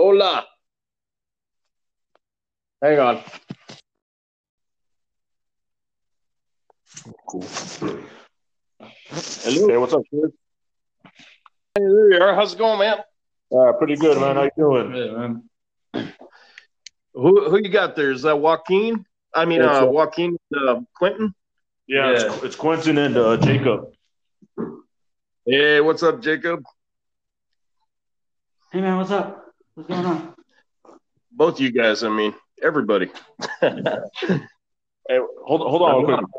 Hola. Hang on. Cool. Hello. Hey, what's up, kid? Hey, there you are. How's it going, man? Uh, pretty good, man. How you doing? Yeah, man. Who who you got there? Is that Joaquin? I mean, It's, uh, uh, Joaquin uh, Quentin. Yeah, Yeah. It's, it's Quentin and uh, Jacob. Hey, what's up, Jacob? Hey, man, what's up? What's going on? Both you guys. I mean, everybody. Hey, hold hold on, real quick.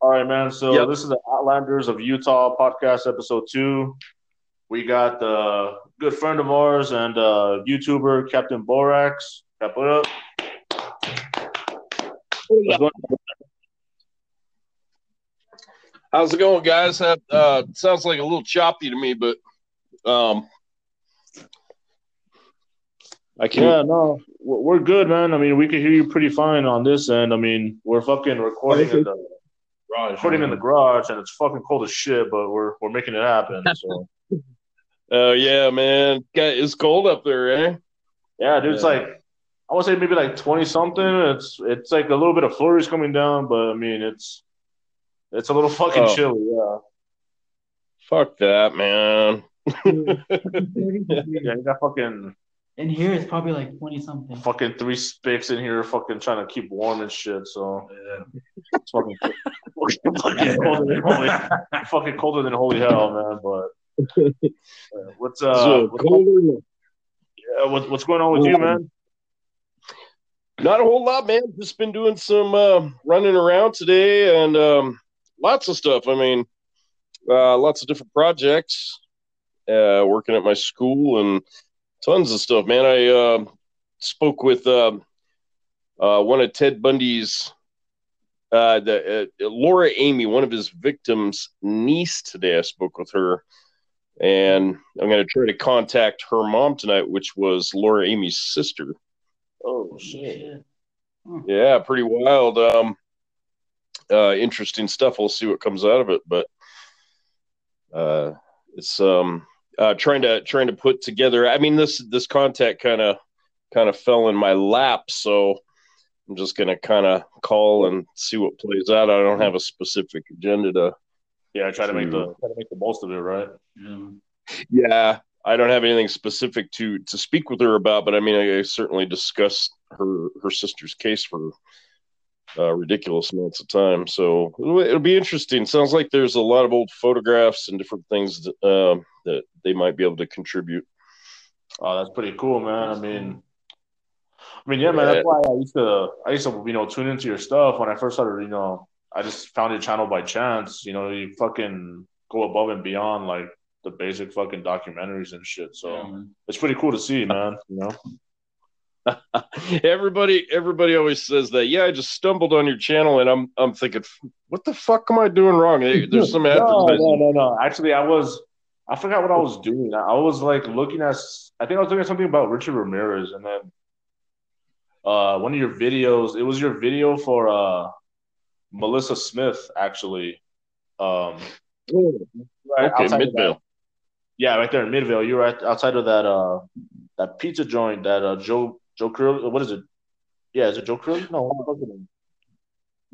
All right, man. So Yep. this is the Outlanders of Utah podcast, episode two. We got the good friend of ours and uh, YouTuber Captain Borax. Cap it up. What's? How's it going, guys? That uh, sounds like a little choppy to me, but um, I can. Yeah, no, we're we're good, man. I mean, we can hear you pretty fine on this end. I mean, we're fucking recording in the garage, recording in the garage, and it's fucking cold as shit, but we're we're making it happen. So Oh yeah, man. It's cold up there, eh? yeah, dude, it's like I would say maybe like twenty something. It's it's like a little bit of flurries coming down, but I mean, it's it's a little fucking Oh. chilly. Yeah, Fuck that, man. yeah, you got fucking In here, it's probably like 20 something. fucking three spics in here, fucking trying to keep warm and shit. So it's fucking, fucking colder than holy, fucking colder than holy hell, man. But uh, what's uh, So, what's, colder- yeah, what, what's going on with you, man? Not a whole lot, man. Just been doing some uh, running around today and um, lots of stuff. I mean, uh, lots of different projects, uh, working at my school and tons of stuff, man. I uh, spoke with um uh, one of Ted Bundy's, uh, the uh, Laura Aime, one of his victims' niece today. I spoke with her. And I'm going to try to contact her mom tonight, which was Laura Aime's sister. Oh shit. Yeah, pretty wild. Um, uh, interesting stuff. We'll see what comes out of it, but uh, it's um, uh, trying to trying to put together. I mean, this this contact kind of kind of fell in my lap, so I'm just gonna kind of call and see what plays out. I don't have a specific agenda to. Yeah, try to make the try to make the most of it, right? Yeah. Yeah, I don't have anything specific to to speak with her about, but I mean, I, I certainly discussed her her sister's case for uh, ridiculous amounts of time. So it'll, it'll be interesting. Sounds like there's a lot of old photographs and different things that, um, that they might be able to contribute. Oh, that's pretty cool, man. I mean, I mean, yeah, man. That's why I used to, I used to, you know, tune into your stuff when I first started. You know, I just found your channel by chance. You know, you fucking go above and beyond like the basic fucking documentaries and shit. So Yeah, it's pretty cool to see, man. You know, everybody, everybody always says that. Yeah, I just stumbled on your channel, and I'm I'm thinking, what the fuck am I doing wrong? There- There's some no, no, no, no. Actually, I was, I forgot what I was doing. I was like looking at, I think I was looking at something about Richard Ramirez, and then uh, one of your videos. It was your video for uh, Melissa Smith, actually. Um, right Okay, Midvale. yeah, right there in Midvale. You were right outside of that uh, that pizza joint that uh, Joe Joe Curly. What is it? Yeah, is it Joe Curly? No, what the fuck it?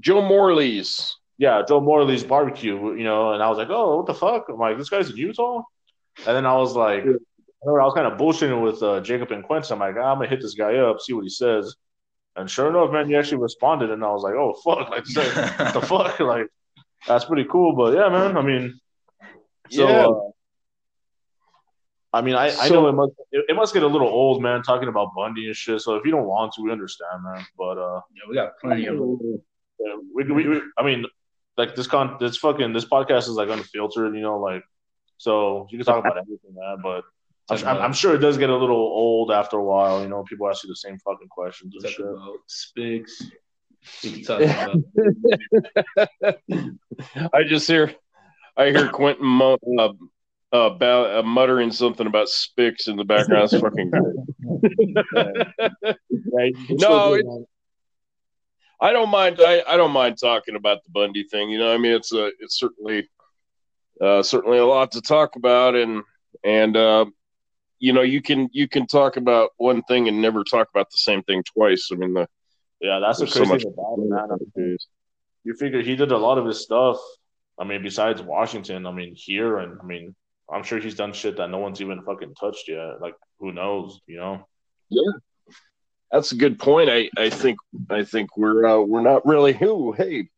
Joe Morley's. yeah, Joe Morley's barbecue, you know, and I was like, oh, what the fuck? I'm like, this guy's in Utah? And then I was like, I was kind of bullshitting with uh, Jacob and Quincy. I'm like, I'm gonna hit this guy up, see what he says. And sure enough, man, he actually responded, and I was like, oh fuck, like what the fuck, like that's pretty cool. But yeah, man, I mean, so Yeah. uh, I mean, I, I know it must it, it must get a little old, man, talking about Bundy and shit. So if you don't want to, we understand, man. But uh, Yeah, we got plenty of yeah, we, we, we, I mean, like this con, this fucking, this podcast is like unfiltered, you know, like, so you can talk about anything, man. But I'm, I'm, I'm sure it does get a little old after a while. You know, people ask you the same fucking questions and talk shit. about Spigs. We can talk about I just hear, I hear Quentin mo- uh, about, uh, muttering something about Spix in the background. It's fucking great. No, it- I don't mind. I, I don't mind talking about the Bundy thing. You know, I mean, it's a it's certainly uh, certainly a lot to talk about, and and uh, you know, you can you can talk about one thing and never talk about the same thing twice. I mean, the, Yeah, that's the There's so much- about it, man. I mean, you figure he did a lot of his stuff. I mean, besides Washington, I mean, here and I mean, I'm sure he's done shit that no one's even fucking touched yet. Like, who knows? You know? Yeah, that's a good point. I, I think I think we're uh, we're not really who hey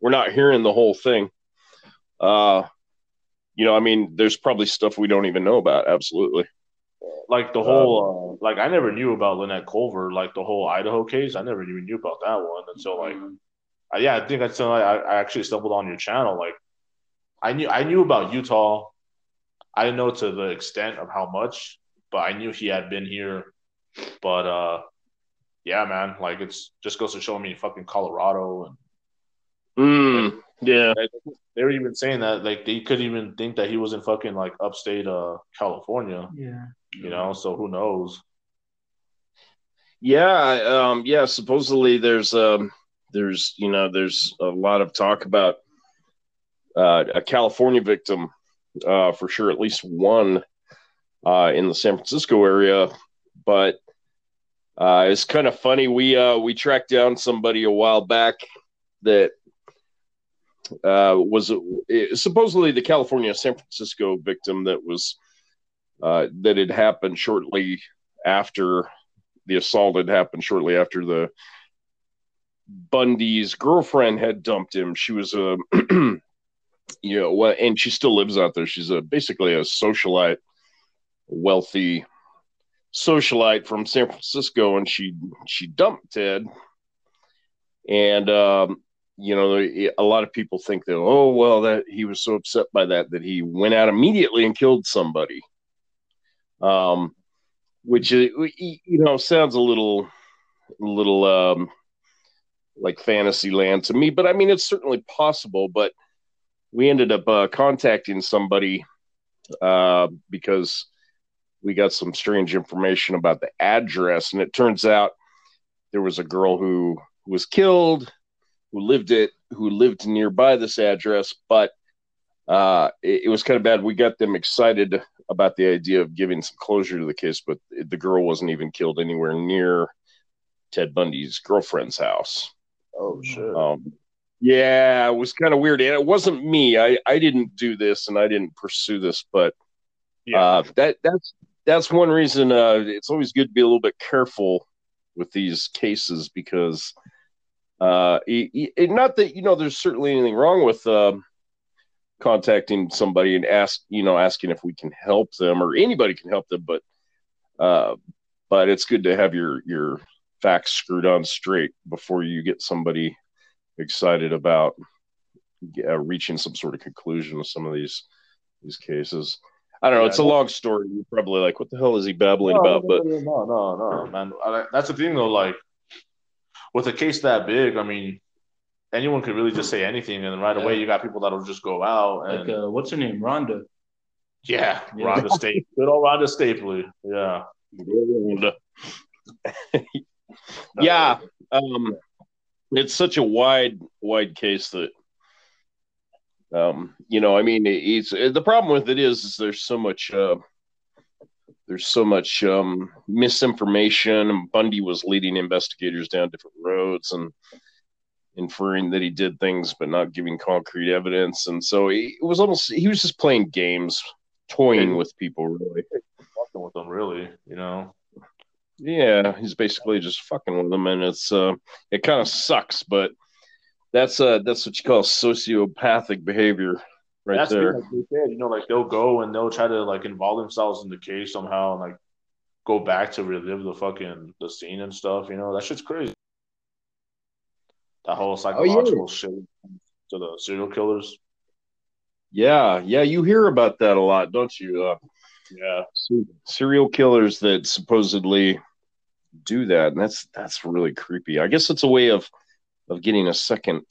we're not hearing the whole thing. Uh, you know, I mean, there's probably stuff we don't even know about. Absolutely. Like the whole, uh, like I never knew about Lynette Culver, like the whole Idaho case. I never even knew about that one until like, uh, yeah, I think that's until I, I actually stumbled on your channel. Like, I knew I knew about Utah. I didn't know to the extent of how much, but I knew he had been here. But uh, yeah, man, like it's just goes to show me fucking Colorado and Mm, yeah. they were even saying that like they couldn't even think that he was in fucking like upstate uh California, Yeah. you know. So who knows? Yeah, um, yeah. Supposedly, there's um, there's you know, there's a lot of talk about uh, a California victim, uh, for sure, at least one uh, in the San Francisco area. But uh, it's kind of funny. We uh, we tracked down somebody a while back that uh, was supposedly the California San Francisco victim that was uh, that had happened shortly after the assault had happened shortly after the Bundy's girlfriend had dumped him. She was a, you know, well, and she still lives out there. She's a basically a socialite, wealthy socialite from San Francisco, and she she dumped Ted. And um, you know, a lot of people think that oh well, that he was so upset by that that he went out immediately and killed somebody. Um, which is, you know sounds a little little um like fantasy land to me but i mean it's certainly possible but we ended up uh, contacting somebody uh, because we got some strange information about the address and it turns out there was a girl who was killed who lived it who lived nearby this address but uh, it, it was kind of bad we got them excited about the idea of giving some closure to the case, but the girl wasn't even killed anywhere near Ted Bundy's girlfriend's house. Oh shit! Um, yeah, it was kind of weird, and it wasn't me. I I didn't do this, and I didn't pursue this, but Yeah. uh, that that's that's one reason. Uh, it's always good to be a little bit careful with these cases because, uh, it, it, not that you know, there's certainly anything wrong with. um contacting somebody and ask you know asking if we can help them or anybody can help them but uh but it's good to have your your facts screwed on straight before you get somebody excited about uh, reaching some sort of conclusion with some of these these cases i don't know Yeah, it's a long story you're probably like what the hell is he babbling about no, but no, no, no, no, man. I, that's the thing, though. Like, with a case that big, I mean, anyone could really just say anything, and then right away you got people that'll just go out and Like, uh, what's her name? Rhonda. yeah, Yeah. Rhonda Stapley, good old Rhonda Stapley, yeah, yeah um it's such a wide wide case that um you know i mean it's the problem with it is, is there's so much uh there's so much um misinformation. Bundy was leading investigators down different roads and inferring that he did things but not giving concrete evidence. And so he, it was almost he was just playing games toying with people really. With them, really, you know. Yeah, he's basically just fucking with them, and it's uh, it kind of sucks, but that's uh, that's what you call sociopathic behavior, right That's the there. like they said, you know, like they'll go and they'll try to like involve themselves in the case somehow and like go back to relive the fucking the scene and stuff. You know, that shit's crazy. That whole psychological shit to the serial killers. Yeah, yeah, you hear about that a lot, don't you? Uh, Yeah, serial killers that supposedly do that, and that's that's really creepy. I guess it's a way of of getting a second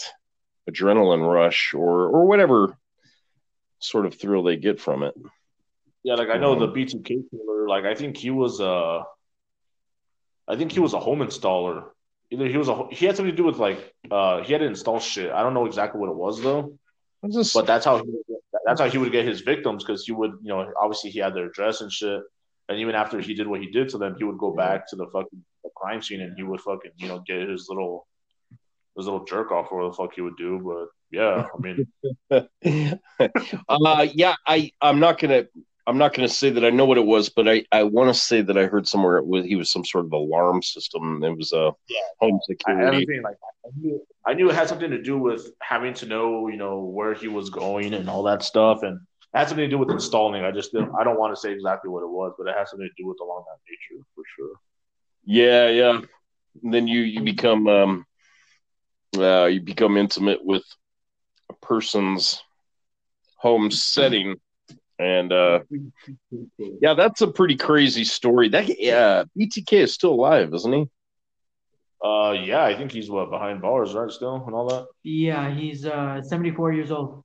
adrenaline rush or or whatever sort of thrill they get from it. yeah. Like I know the BTK killer. Like I think he was a I think he was a home installer. Either he was a he had something to do with like uh he had to install shit. I don't know exactly what it was though. This? But that's how he that's how he would get his victims because he would you know obviously he had their address and shit, And even after he did what he did to them, he would go back to the fucking crime scene and he would fucking you know get his little his little jerk off or what the fuck he would do. But yeah, I mean, uh, yeah, I I'm not gonna I'm not gonna say that I know what it was, but I I want to say that I heard somewhere it was he was some sort of alarm system. It was a Yeah. home security. everything like I knew, I knew it had something to do with having to know you know where he was going and all that stuff, and it had something to do with installing. I just I don't want to say exactly what it was, but it has something to do with along that nature for sure. Yeah, yeah. And then you you become um uh you become intimate with a person's home setting and uh yeah, that's a pretty crazy story. That yeah, BTK is still alive, isn't he? Uh, yeah, I think he's what behind bars, right? Still and all that. Yeah, he's uh 74 years old.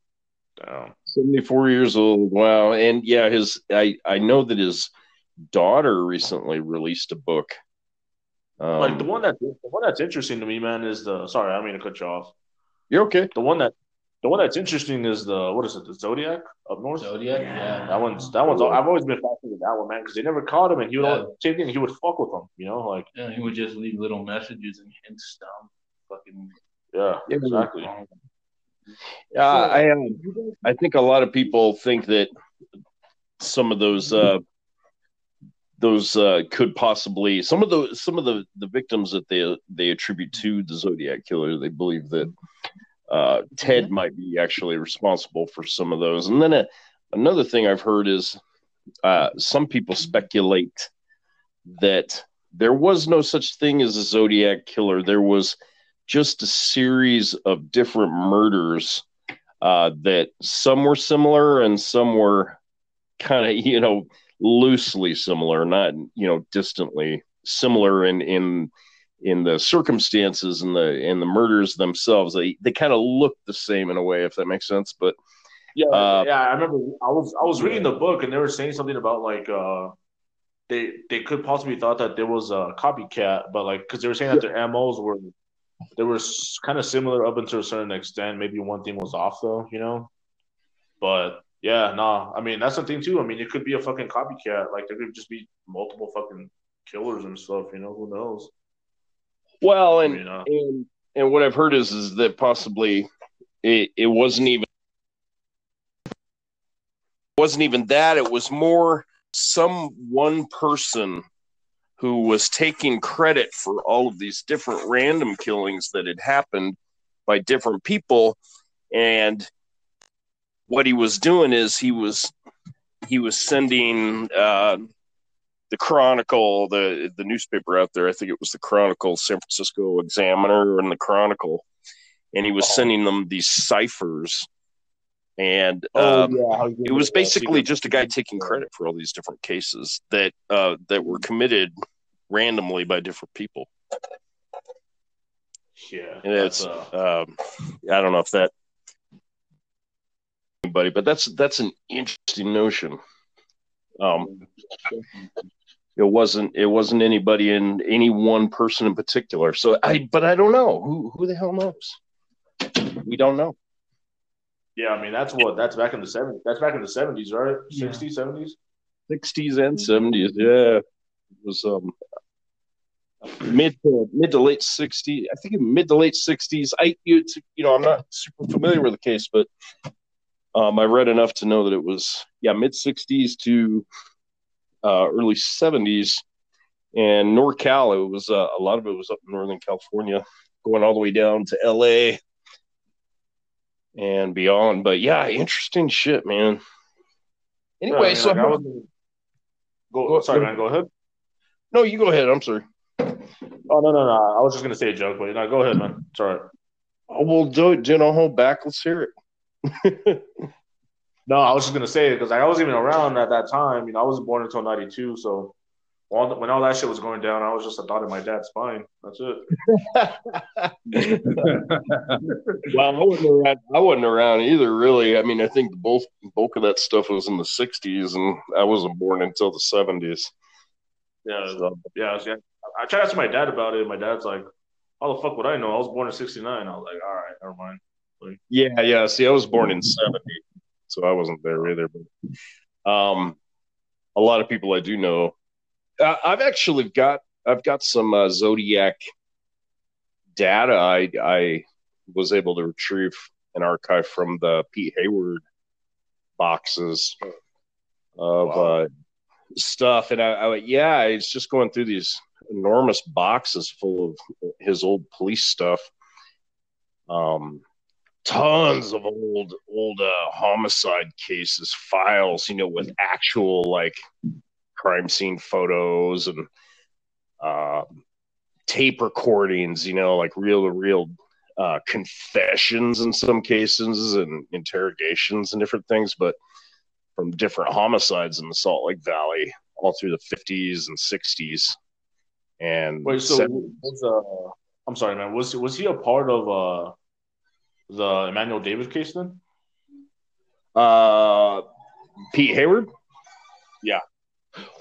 Damn. 74 years old. Wow. And yeah, his I I know that his daughter recently released a book. Um, like the one that the one that's interesting to me, man, is the. Sorry, I don't mean to cut you off. You're okay. The one that the one that's interesting is the what is it? The Zodiac up north. Zodiac, Yeah, that one's that one's. I've always been fascinated with that one, man, because they never caught him, and he would Yeah. always, same thing. He would fuck with them, you know, like Yeah, he would just leave little messages and hints down. Fucking. yeah, Yeah. exactly. Yeah, I um, I think a lot of people think that some of those uh, those uh, could possibly some of the some of the the victims that they they attribute to the Zodiac killer. They believe that uh, Ted might be actually responsible for some of those. And then a, another thing I've heard is uh, some people speculate that there was no such thing as a Zodiac killer. There was just a series of different murders uh, that some were similar and some were kind of you know loosely similar, not you know distantly similar in in in the circumstances and the and the murders themselves. They they kind of look the same in a way, if that makes sense. But Yeah, Uh, yeah. I remember I was I was reading the book, and they were saying something about like uh, they they could possibly thought that there was a copycat, but like because they were saying that their MOs were they were kind of similar up until a certain extent. Maybe one thing was off though, you know. But yeah, nah. I mean, that's the thing too. I mean, it could be a fucking copycat. Like there could just be multiple fucking killers and stuff. You know, who knows? well, I and mean, uh, and and what I've heard is is that possibly it, it wasn't even wasn't even that. It was more some one person who was taking credit for all of these different random killings that had happened by different people, and what he was doing is he was he was sending uh, the Chronicle, the the newspaper out there. I think it was the Chronicle, San Francisco Examiner, and the Chronicle, and he was sending them these ciphers, and um, Oh, yeah, it was basically just a guy taking credit for all these different cases that uh, that were committed randomly by different people. Yeah, And it's uh, um, I don't know if that anybody, but that's that's an interesting notion. Um, it wasn't it wasn't anybody in any one person in particular. So I but I don't know who who the hell knows. We don't know. Yeah, I mean that's what that's back in the seventies. That's back in the seventies, right? Yeah. 60s, 70s? 60s and 70s. Yeah, it was um mid to mid to late 60s. I think mid to late 60s. I you, you know I'm not super familiar with the case, but um, I read enough to know that it was yeah mid 60s to uh, early 70s. And NorCal, it was uh, a lot of it was up in Northern California, going all the way down to LA and beyond. But yeah, interesting shit, man. Anyway, Yeah, I mean, so like, I was, go, Go- sorry, go- man. Go ahead. No, you go ahead. I'm sorry. Oh no, no, no. I was just gonna say a joke, but no, go ahead, man. It's all right. Oh, well, do, it. do not hold back. Let's hear it. No, I was just gonna say it because I wasn't even around at that time. You know, I wasn't born until '92, so all the, when all that shit was going down, I was just a dot in my dad's spine. That's it. well, I wasn't around. I wasn't around either, really. I mean, I think the bulk bulk of that stuff was in the '60s, and I wasn't born until the '70s. Yeah, So, yeah, yeah. I tried to ask my dad about it. and My dad's like, "How the fuck would I know? I was born in '69." I was like, "All right, never mind." yeah, yeah. See, I was born in '70, so I wasn't there either. But, um, a lot of people I do know. Uh, I've actually got I've got some uh, Zodiac data I I was able to retrieve an archive from the Pete Hayward boxes of Wow. uh, stuff, and I, I yeah, it's just going through these enormous boxes full of his old police stuff. Um, tons of old old uh, homicide cases, files, you know, with actual like crime scene photos and um, tape recordings, you know, like reel to reel uh, confessions in some cases and interrogations and different things, but from different homicides in the Salt Lake Valley all through the 50s and 60s. And Wait, so was uh, I'm sorry, man. Was was he a part of uh the Immanuel David case then? uh, Pete Hayward? Yeah.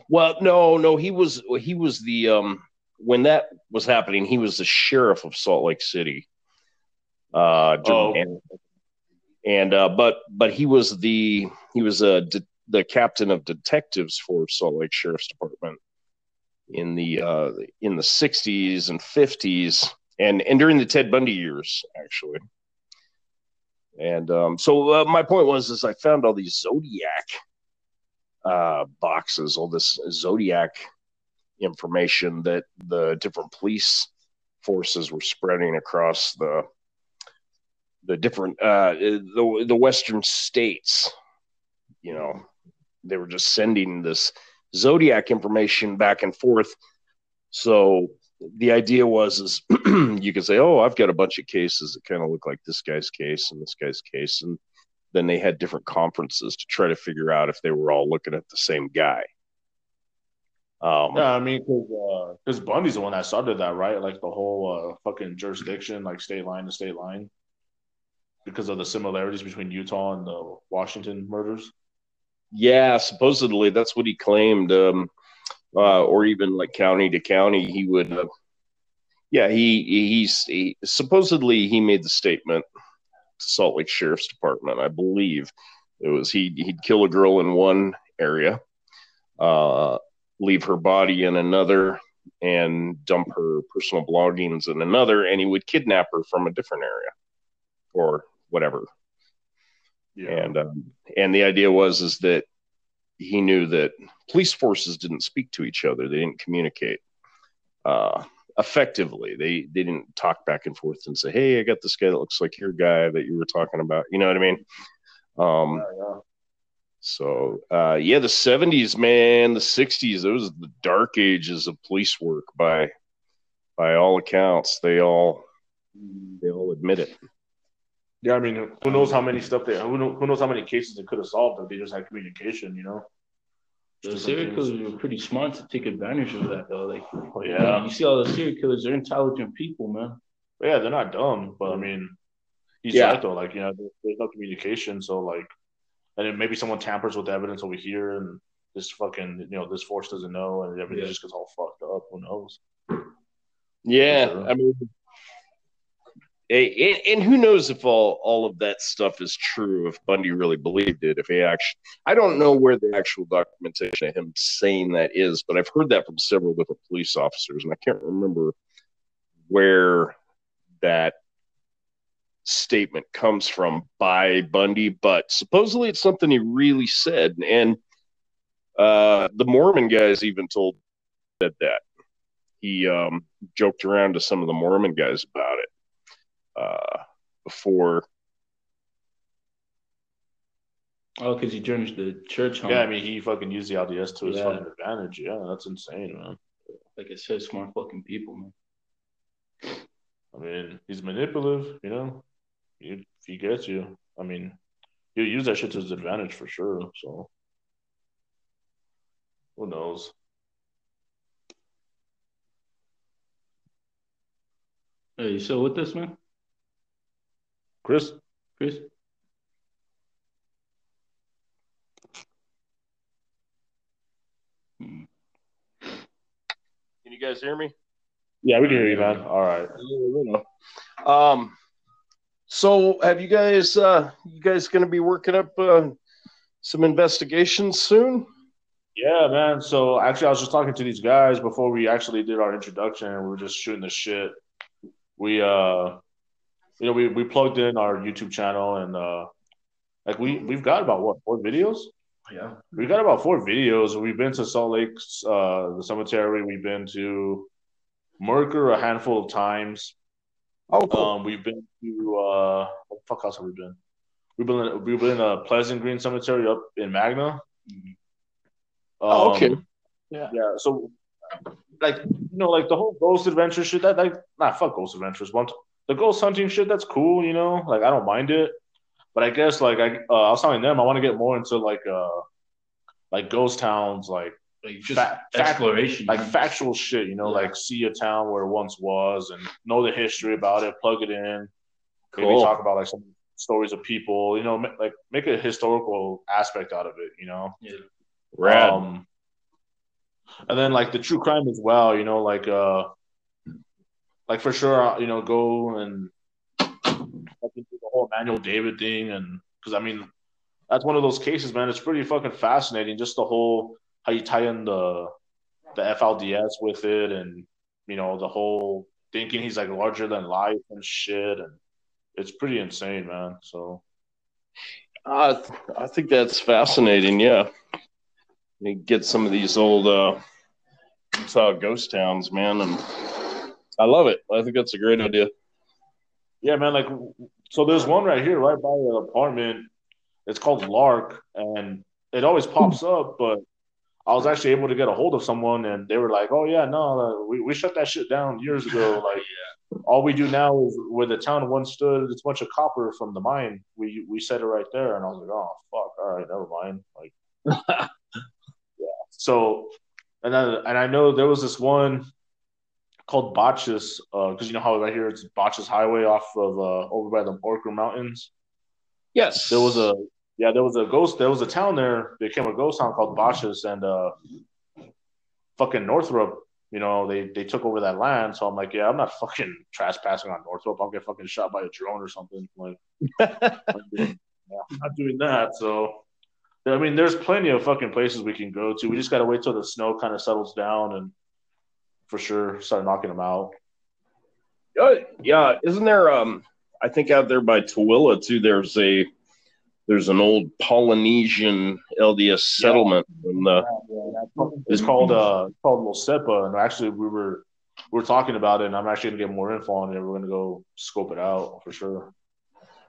Well, no, no, he was he was the um when that was happening, he was the sheriff of Salt Lake City. Uh, Oh, and, and uh, but but he was the he was a de- the captain of detectives for Salt Lake Sheriff's Department in the uh, in the '60s and '50s, and and during the Ted Bundy years, actually. And um, so uh, my point was, is I found all these Zodiac uh, boxes, all this Zodiac information that the different police forces were spreading across the the different uh, the the western states. You know, they were just sending this Zodiac information back and forth. So the idea was is you could say, oh, I've got a bunch of cases that kind of look like this guy's case and this guy's case, and then they had different conferences to try to figure out if they were all looking at the same guy. Um, Yeah, I mean, because uh, Bundy's the one that started that, right? Like the whole uh, fucking jurisdiction, like state line to state line, because of the similarities between Utah and the Washington murders. Yeah, supposedly that's what he claimed, um, uh, or even like county to county, he would. Uh, yeah, he he's he, supposedly he made the statement Salt Lake Sheriff's Department. I believe it was. He he'd kill a girl in one area, uh, leave her body in another, and dump her personal belongings in another, and he would kidnap her from a different area, or whatever. And um, and the idea was is that he knew that police forces didn't speak to each other. They didn't communicate uh, effectively. They they didn't talk back and forth and say hey i got this guy that looks like your guy that you were talking about. You know what i mean? Um, Yeah, yeah. so uh, yeah the 70s man the 60s those are the dark ages of police work by by all accounts. They all they all admit it. Yeah, I mean, who knows how many stuff they who, know, who knows how many cases they could have solved if they just had communication, you know? The Just serial killers were pretty smart to take advantage of that, though. Like, Oh, yeah, you see all the serial killers; they're intelligent people, man. yeah, they're not dumb, but I mean, he's Yeah. right though. Like, you know, there- there's no communication, so like, and then maybe someone tampers with the evidence over here, and this fucking, you know, this force doesn't know, and everything Yeah. just gets all fucked up. Who knows? Yeah, sure. I mean, a- and, and who knows if all all of that stuff is true? If Bundy really believed it, if he actually, I don't know where the actual documentation of him saying that is, but I've heard that from several different police officers, and I can't remember where that statement comes from by Bundy, but supposedly it's something he really said, and uh, the Mormon guys even told said that he um, joked around to some of the Mormon guys about it uh, before. Oh, because he joins the church, huh? Yeah, I mean, he fucking used the LDS to his Yeah. fucking advantage. Yeah, that's insane, man. like I said, smart fucking people, man. I mean, he's manipulative, you know. He, if he gets you, I mean, he'll use that shit to his advantage for sure. So, who knows? Hey, you still with us, man? Chris, Chris? Hmm. Can you guys hear me? yeah, we can hear you, man. All right. Um, so have you guys? Uh, you guys going to be working up uh, some investigations soon? Yeah, man. So actually, I was just talking to these guys before we actually did our introduction, and we were just shooting the shit. We, uh, you know, we, we plugged in our YouTube channel, and uh, like we we've got about what four videos? Yeah. We've got about four videos. We've been to Salt Lake, uh, the cemetery. We've been to Mercur a handful of times. Oh, cool. Um, we've been to uh, what the fuck else have we been? We've been we've been a Pleasant Green Cemetery up in Magna. Mhm. Oh, okay. Um, Yeah. So, like you know, like the whole ghost adventure shit. That like, nah, fuck ghost adventures. One, the ghost hunting shit. That's cool. You know, like I don't mind it. But I guess like I, uh, I was telling them, I want to get more into like uh, like ghost towns, like Like just Fact- fact- exploration. like factual shit. You know, Yeah. like see a town where it once was and know the history about it. Plug it in. Maybe talk about like some stories of people. You know, ma- like make a historical aspect out of it. You know. Yeah. Rad. Um, and then like the true crime as well, you know, like uh, like for sure, you know, go and the whole Immanuel David thing, and because I mean, that's one of those cases, man. It's pretty fucking fascinating, just the whole how you tie in the the FLDS with it, and you know, the whole thinking he's like larger than life and shit, and it's pretty insane, man. So I I think that's fascinating. Yeah, you get some of these old uh, Utah ghost towns, man, and I love it. I think that's a great idea. Yeah, man. Like, so there's one right here, right by the apartment. It's called Lark, and it always pops up. But I was actually able to get a hold of someone, and they were like, "Oh yeah, no, uh, we we shut that shit down years ago. Like, all we do now is where the town once stood, it's a bunch of copper from the mine. We we set it right there." And I was like, "Oh fuck, all right, never mind." Like, yeah. So, and then and I know there was this one called Bacchus, because you know how right here it's Bacchus Highway off of uh, over by the Oquirrh Mountains. Yes, There was a yeah, there was a ghost. There was a town there. There came a ghost town called Bacchus, and uh, fucking Northrop. You know, they they took over that land. So I'm like, yeah, I'm not fucking trespassing on Northrop. I'll get fucking shot by a drone or something. Like, I'm doing- yeah, I'm not doing that. So. I mean, there's plenty of fucking places we can go to. We just got to wait till the snow kind of settles down and for sure start knocking them out. Uh, yeah, isn't there? Um, I think out there by Tooele too. There's a there's an old Polynesian LDS settlement. In the, It's called uh called Iosepa, and actually we were we were talking about it, and I'm actually gonna get more info on it. We're gonna go scope it out for sure.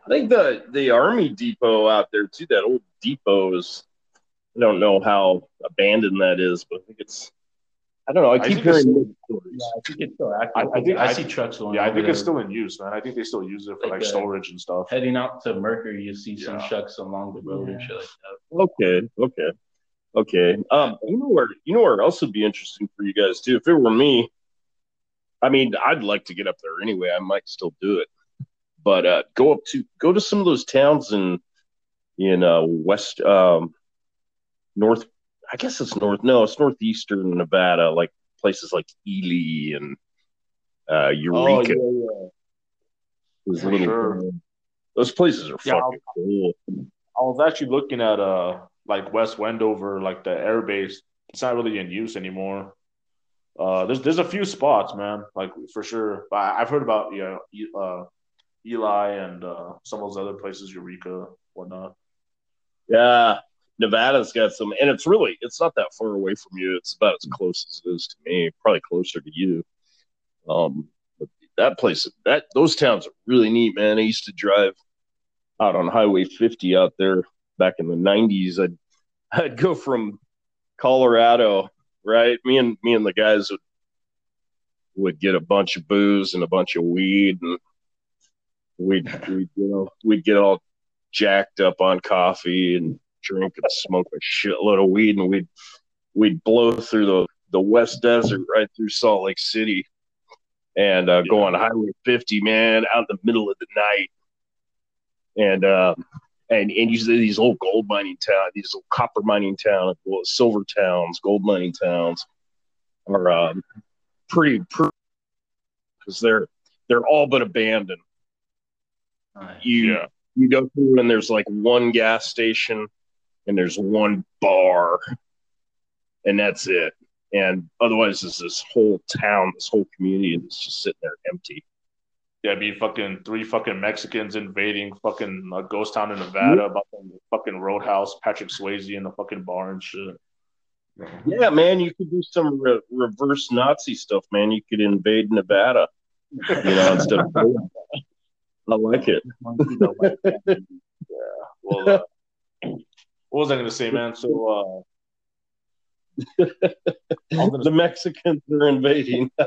I think the the Army depot out there too. That old depot is. I don't know how abandoned that is, but I think it's. I don't know. I I keep think hearing still- good stories. I think it's still active. I- I think- I, I- see trucks going. Yeah, I over think it's still in use, man. I think they still use it for Like like the- storage and stuff. heading out to Mercury. You see some Yeah. trucks along the road and Yeah. shit like that. Okay, okay, okay. Um, you know where you know where else would be interesting for you guys too. If it were me, I mean, I'd like to get up there anyway. I might still do it, but uh, go up to go to some of those towns in in uh, west um, north. I guess it's north. No, it's northeastern Nevada, like places like Ely and uh, Oh Eureka. yeah, yeah. Those for little- sure. Those places are Yeah, fucking cool. I was actually looking at uh like West Wendover, like the air base. It's not really in use anymore. Uh, there's there's a few spots, man, like for sure. But I- I've heard about you know uh, Ely and uh, some of those other places, Eureka, whatnot. Yeah, Nevada's got some, and it's really it's not that far away from you. It's about as close as it is to me, probably closer to you. Um, but that place, that those towns are really neat, man. I used to drive out on Highway 50 out there back in the 90s. I'd I'd go from Colorado, right? Me and me and the guys would would get a bunch of booze and a bunch of weed, and we'd we'd you know we'd get all jacked up on coffee and drink and smoke a shitload of weed, and we'd we'd blow through the the West Desert right through Salt Lake City, and uh, go on Highway 50, man, out in the middle of the night, and uh, and and you see these old gold mining towns, these old copper mining towns, well, silver towns, gold mining towns, are um, pretty pretty because they're they're all but abandoned. You Yeah. you go through and there's like one gas station and there's one bar and that's it. And otherwise, there's this whole town, this whole community that's just sitting there empty. Yeah, be fucking three fucking Mexicans invading fucking a ghost town in Nevada about the fucking roadhouse, Patrick Swayze in the fucking bar and shit. Yeah, man, you could do some re- reverse Nazi stuff, man. You could invade Nevada, you know, instead of. I like it. Well, uh, what was I going to say, man? So, uh, the Mexicans are invading.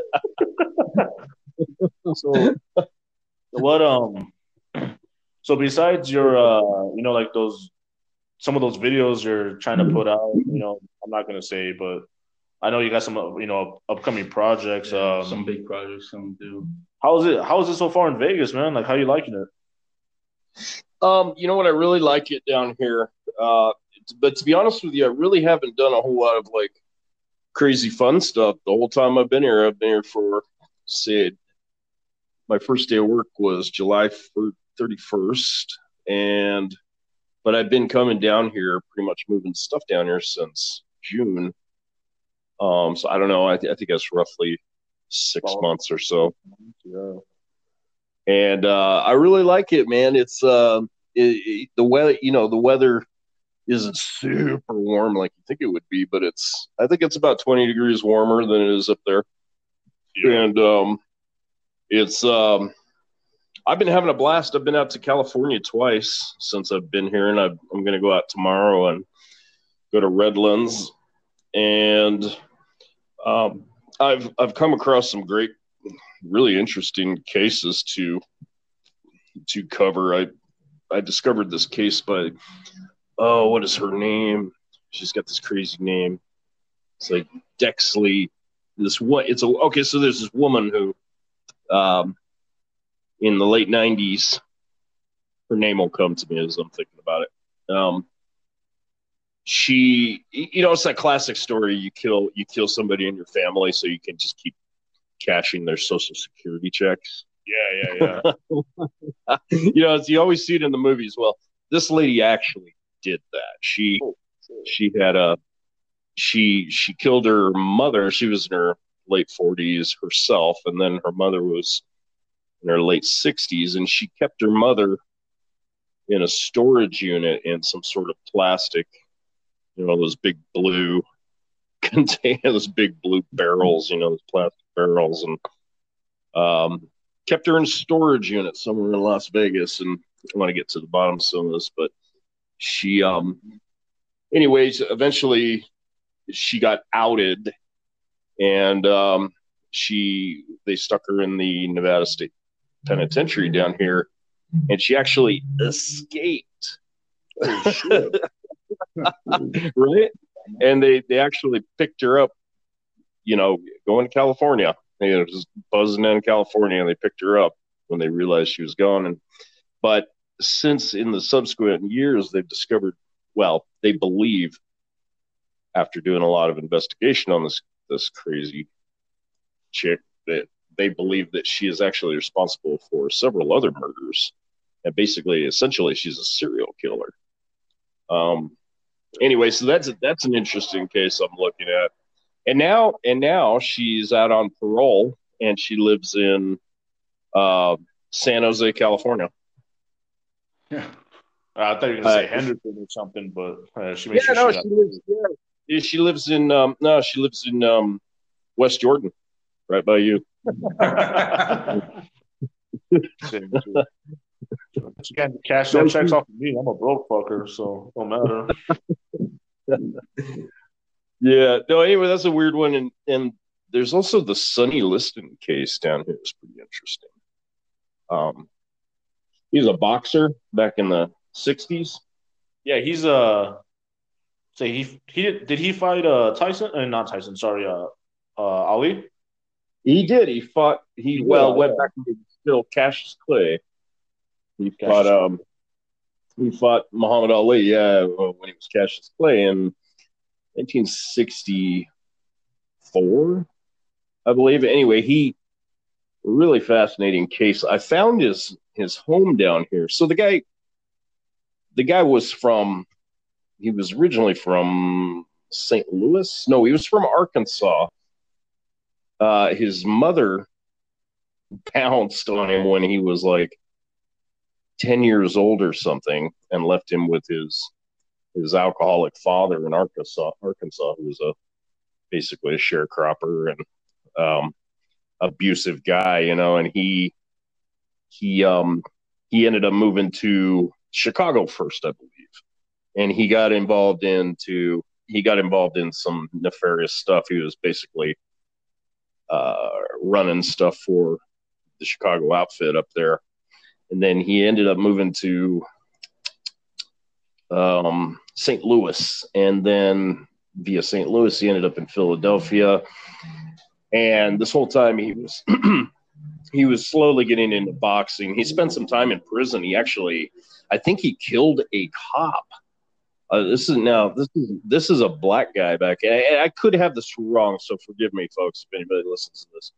so what? Um, so besides your, uh, you know, like those, some of those videos you're trying to put out, you know, I'm not going to say, but I know you got some, you know, upcoming projects. Um, some big projects coming through. How's it? How is it so far in Vegas, man? Like, how you liking it? Um, you know what? I really like it down here. Uh, but to be honest with you, I really haven't done a whole lot of like crazy fun stuff the whole time I've been here. I've been here for, say, my first day of work was July thirty first, and but I've been coming down here, pretty much moving stuff down here since June. Um, so I don't know. I, th- I think that's roughly six months or so Yeah. And uh, I really like it, man. It's uh, it, it- the weather, you know, the weather isn't super warm like you think it would be, but it's I think it's about twenty degrees warmer than it is up there, and um, it's um, I've been having a blast. I've been out to California twice since I've been here, and I, I'm going to go out tomorrow and go to Redlands, and um, I've I've come across some great really interesting cases to to cover. I I discovered this case by oh, what is her name? She's got this crazy name. It's like Dexley. This what? It's a okay. So there's this woman who, um, in the late '90s, her name will come to me as I'm thinking about it. Um, she, you know, it's that classic story. You kill you kill somebody in your family so you can just keep cashing their social security checks. Yeah, yeah, yeah. you know, as you always see it in the movies. Well, this lady actually did that. She oh, she had a she she killed her mother. She was in her late forties herself, and then her mother was in her late sixties, and she kept her mother in a storage unit in some sort of plastic, you know, those big blue contain those big blue barrels, you know, those plastic barrels, and um, kept her in storage unit somewhere in Las Vegas. And I want to get to the bottom of some of this, but she, um, anyways, eventually she got outed, and um, she they stuck her in the Nevada State Penitentiary down here, and she actually escaped. right? And they they actually picked her up, you know, going to California. You know, just buzzing in California, and they picked her up when they realized she was gone. And but since in the subsequent years, they've discovered, well, they believe, after doing a lot of investigation on this this crazy chick, that they believe that she is actually responsible for several other murders, and basically, essentially, she's a serial killer. Um, anyway, so that's that's an interesting case I'm looking at. And now and now she's out on parole and she lives in uh, San Jose, California. Yeah. I thought you were gonna say Uh, Henderson or something, but uh, she makes Yeah, sure no, she she lives. Yeah, she lives in um, no, she lives in um, West Jordan, right by you. Same, too. She can't cash no checks off of me. I'm a broke fucker, so don't matter. Yeah. No. Anyway, that's a weird one, and and there's also the Sonny Liston case down here. It's pretty interesting. Um, he's a boxer back in the '60s. Yeah, he's uh say he he did, did he fight uh Tyson uh, not Tyson, sorry, uh uh Ali? He did. He fought. He Yeah, well went back to still Cassius Clay. He Cassius fought. Um, he fought Muhammad Ali. Yeah, when he was Cassius Clay in 1964, I believe. Anyway, he really fascinating case. I found his his home down here. So the guy, the guy was from. He was originally from St. Louis. No, he was from Arkansas. Uh, his mother pounced on him when he was like 10 years old or something and left him with his his alcoholic father in Arkansas, Arkansas, who was a basically a sharecropper and um, abusive guy, you know, and he he um he ended up moving to Chicago first, I believe, and he got involved into he got involved in some nefarious stuff. He was basically uh, running stuff for the Chicago outfit up there, and then he ended up moving to um, St. Louis, and then via St. Louis, he ended up in Philadelphia. And this whole time, he was he was slowly getting into boxing. He spent some time in prison. He actually, I think, he killed a cop. Uh, this is now this is this is a black guy back. I, I could have this wrong, so forgive me, folks, if anybody listens to this.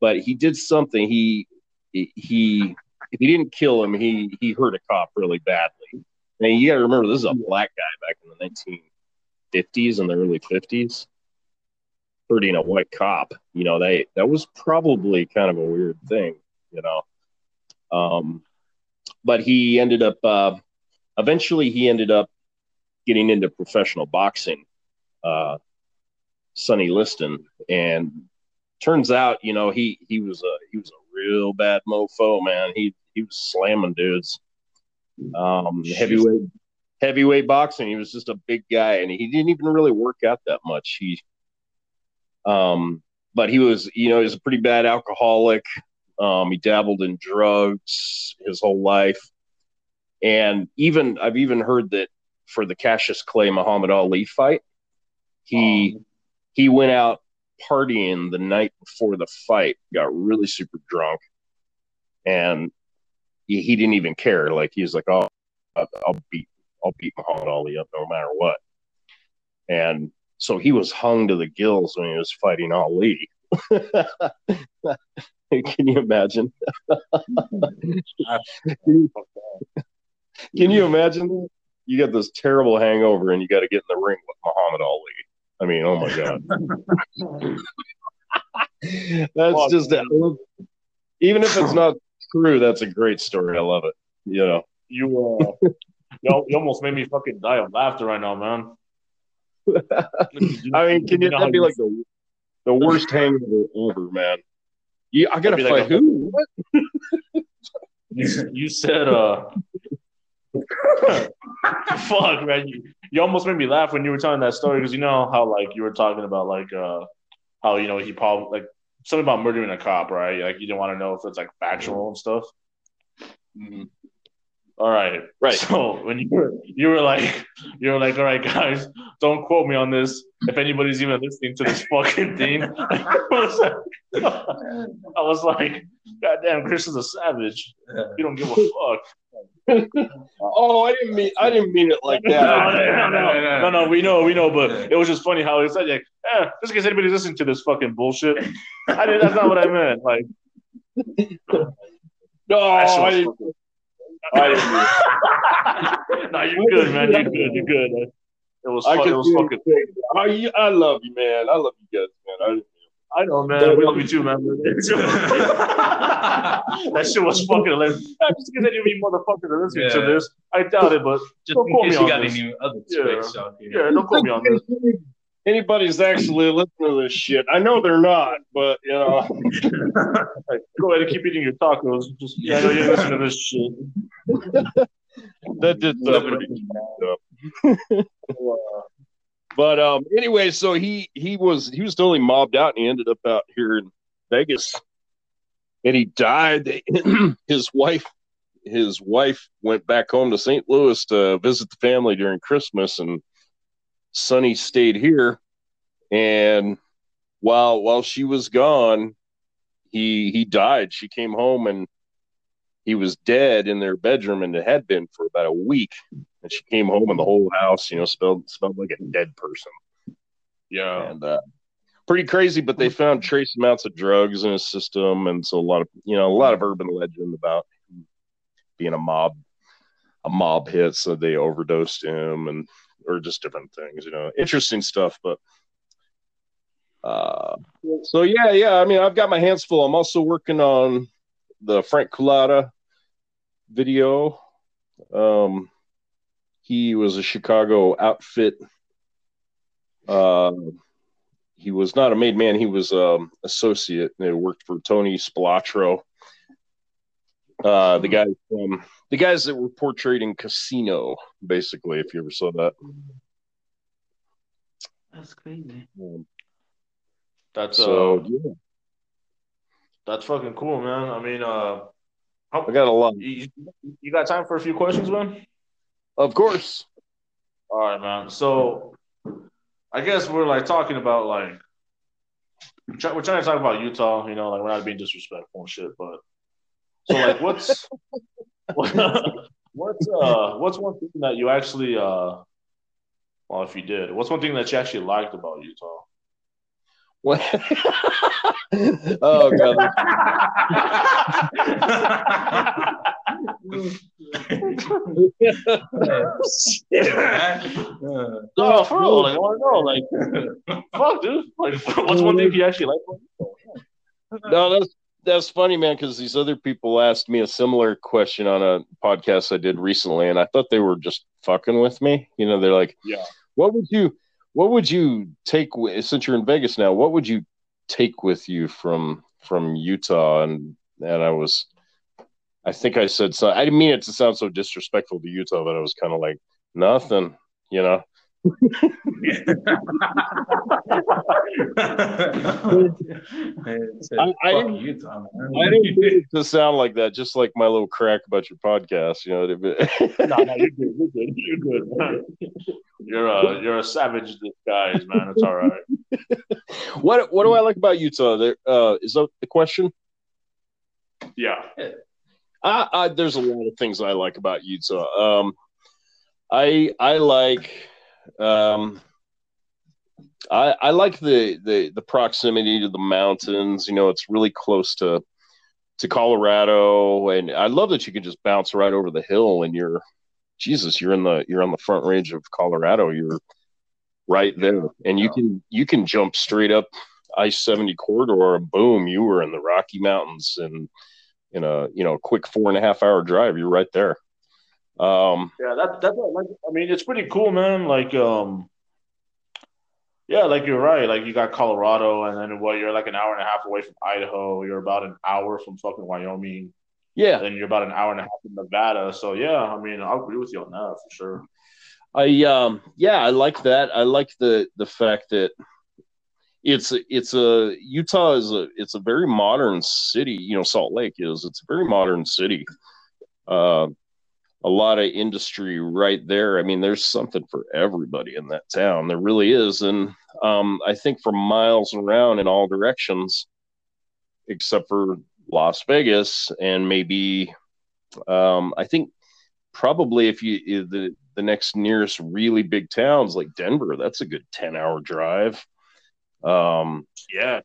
But he did something. He he he didn't kill him, he he hurt a cop really badly. And you got to remember, this is a black guy back in the 1950s and the early 50s, hurting a white cop. You know, they that was probably kind of a weird thing. You know, um, but he ended up. Uh, eventually, he ended up getting into professional boxing. Uh, Sonny Liston, and turns out, you know, he he was a he was a real bad mofo, man. He he was slamming dudes. Um, heavyweight heavyweight boxing. He was just a big guy, and he didn't even really work out that much. He, um, but he was, you know, he was a pretty bad alcoholic. Um, he dabbled in drugs his whole life, and even I've even heard that for the Cassius Clay Muhammad Ali fight, he um, he went out partying the night before the fight, got really super drunk, and he, he didn't even care. Like he was like, "Oh, I'll beat I'll beat Muhammad Ali up no matter what." And so he was hung to the gills when he was fighting Ali. Can you imagine? Can you imagine? You got this terrible hangover and you got to get in the ring with Muhammad Ali. I mean, oh my god, that's just even if it's not true, that's a great story. I love it. You know, you uh, you, you almost made me fucking die of laughter right now, man. I mean, can you, you that'd be like the the worst hangover ever, man. Yeah, I gotta fight like who? you, you said uh fuck man you, you almost made me laugh when you were telling that story because you know how like you were talking about like uh how you know he probably like something about murdering a cop, right? Like you didn't want to know if it's like factual and stuff. Mm-hmm. All right, right. So when you were you were like you were like, all right, guys, don't quote me on this. If anybody's even listening to this fucking thing, I was like, I was like, God damn, Chris is a savage. You don't give a fuck. Oh, I didn't mean I didn't mean it like that. no, no, no, no, no, we know, we know, but it was just funny how he said like, eh, just in case anybody's listening to this fucking bullshit. I did that's not what I meant. Like No, I didn't, I didn't No, you're good, man. You're good, you're good. It was fun. it was fucking I, I love you, man. I love you guys, man. I I know, man. We love you too, man. that shit was fucking hilarious. Just because any of you motherfuckers are listening yeah. to this, I doubt it, but just don't in case you got this. any other yeah. out here. Yeah, don't quote me on this. Anybody's actually listening to this shit. I know they're not, but you know. Go ahead and keep eating your tacos. Just yeah, I know you're listening to this shit. that did sound pretty up. But um, anyway, so he he was he was totally mobbed out, and he ended up out here in Vegas, and he died. his wife his wife went back home to St. Louis to visit the family during Christmas, and Sonny stayed here. And while while she was gone, he he died. She came home and he was dead in their bedroom, and it had been for about a week. And she came home and the whole house, you know, smelled smelled like a dead person. Yeah, and uh, pretty crazy. But they found trace amounts of drugs in his system, and so a lot of you know a lot of urban legend about being a mob a mob hit. So they overdosed him, and or just different things. You know, interesting stuff. But uh, so yeah, yeah. I mean, I've got my hands full. I'm also working on the Frank Cullotta video. Um, he was a Chicago outfit. Uh, he was not a made man. He was um, associate. He worked for Tony Spilotro. Uh, the guy from the guys that were portrayed in Casino, basically. If you ever saw that, That's crazy. um, That's so uh, yeah, that's fucking cool, man. I mean, uh, how, I got a lot. you, you got time for a few questions, man? Of course, All right, man. So, I guess we're like talking about like we're trying to talk about Utah. You know, like we're not being disrespectful and shit, but so like, what's what's uh what's one thing that you actually uh well, if you did, what's one thing that you actually liked about Utah? What? oh god, No, oh, for real. Like, I want to know. Like, fuck, dude. Like, what's one thing you actually like? no, that's that's funny, man. Because these other people asked me a similar question on a podcast I did recently, and I thought they were just fucking with me. You know, they're like, Yeah. "What would you, what would you take wi- since you're in Vegas now? What would you take with you from from Utah?" And and I was, I think I said so. I didn't mean it to sound so disrespectful to Utah, but I was kind of like nothing. You know, I- I didn't- Utah, man. I didn't mean to sound like that. Just like my little crack about your podcast. You know, no, no, you're good. You're good. You're good, man. You're a you're a savage disguise, man. It's all right. what what do I like about Utah? There uh, is that the question. Yeah. I, I, there's a lot of things I like about Utah. Um, I I like um, I I like the, the the proximity to the mountains. You know, it's really close to to Colorado, and I love that you can just bounce right over the hill, and you're Jesus, you're in the you're on the front range of Colorado. You're right there, and you can you can jump straight up I seventy corridor, boom, you were in the Rocky Mountains, and in a you know quick four and a half hour drive, you're right there. Um, Yeah, that that's like I mean, it's pretty cool, man. Like um yeah, like you're right. Like you got Colorado and then what you're like an hour and a half away from Idaho. You're about an hour from fucking Wyoming. yeah, Then you're about an hour and a half from Nevada. So yeah, I mean, I'll agree with you on that for sure. I um yeah, I like that. I like the the fact that it's it's a Utah is a it's a very modern city. You know, Salt Lake is. It's a very modern city. Uh, a lot of industry right there. I mean, there's something for everybody in that town. There really is, and um, I think for miles around in all directions, except for Las Vegas and maybe um, I think probably if you the the next nearest really big towns like Denver, that's a good 10 hour drive. Um, Yeah.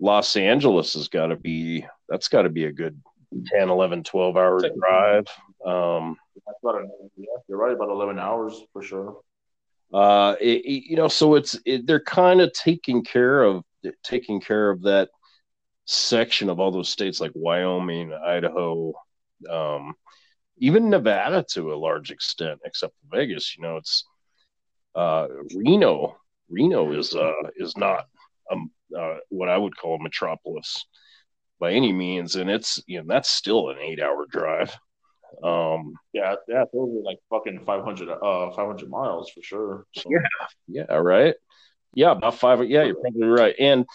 Los Angeles has got to be, that's got to be a good 10, 11, 12 hour drive. Um, That's about an, yeah, you're right, about eleven hours for sure. uh, it, it- you know, so it's, it, they're kind of taking care of, taking care of that section of all those states like Wyoming, Idaho, um, even Nevada to a large extent, except for Vegas. You know, it's uh, Reno. Reno is uh, is not um, uh, what I would call a metropolis by any means, and it's you know that's still an eight hour drive. Um, Yeah, yeah, those are like fucking 500, uh, 500 miles for sure. So, yeah, right. Yeah, about five. Yeah, you're probably right. And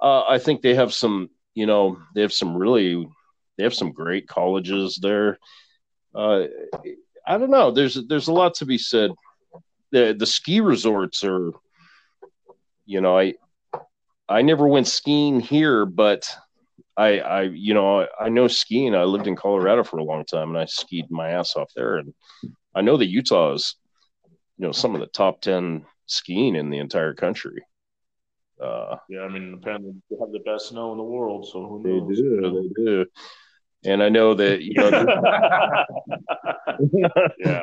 uh, I think they have some, you know, they have some really, they have some great colleges there. Uh, I don't know. There's there's a lot to be said. The the ski resorts are, you know, I I never went skiing here, but I I you know I know skiing. I lived in Colorado for a long time, and I skied my ass off there. And I know that Utah is, you know, some of the top ten skiing in the entire country. Uh, yeah, I mean, apparently they have the best snow in the world, so who they knows? do, they do. And I know that you know, yeah,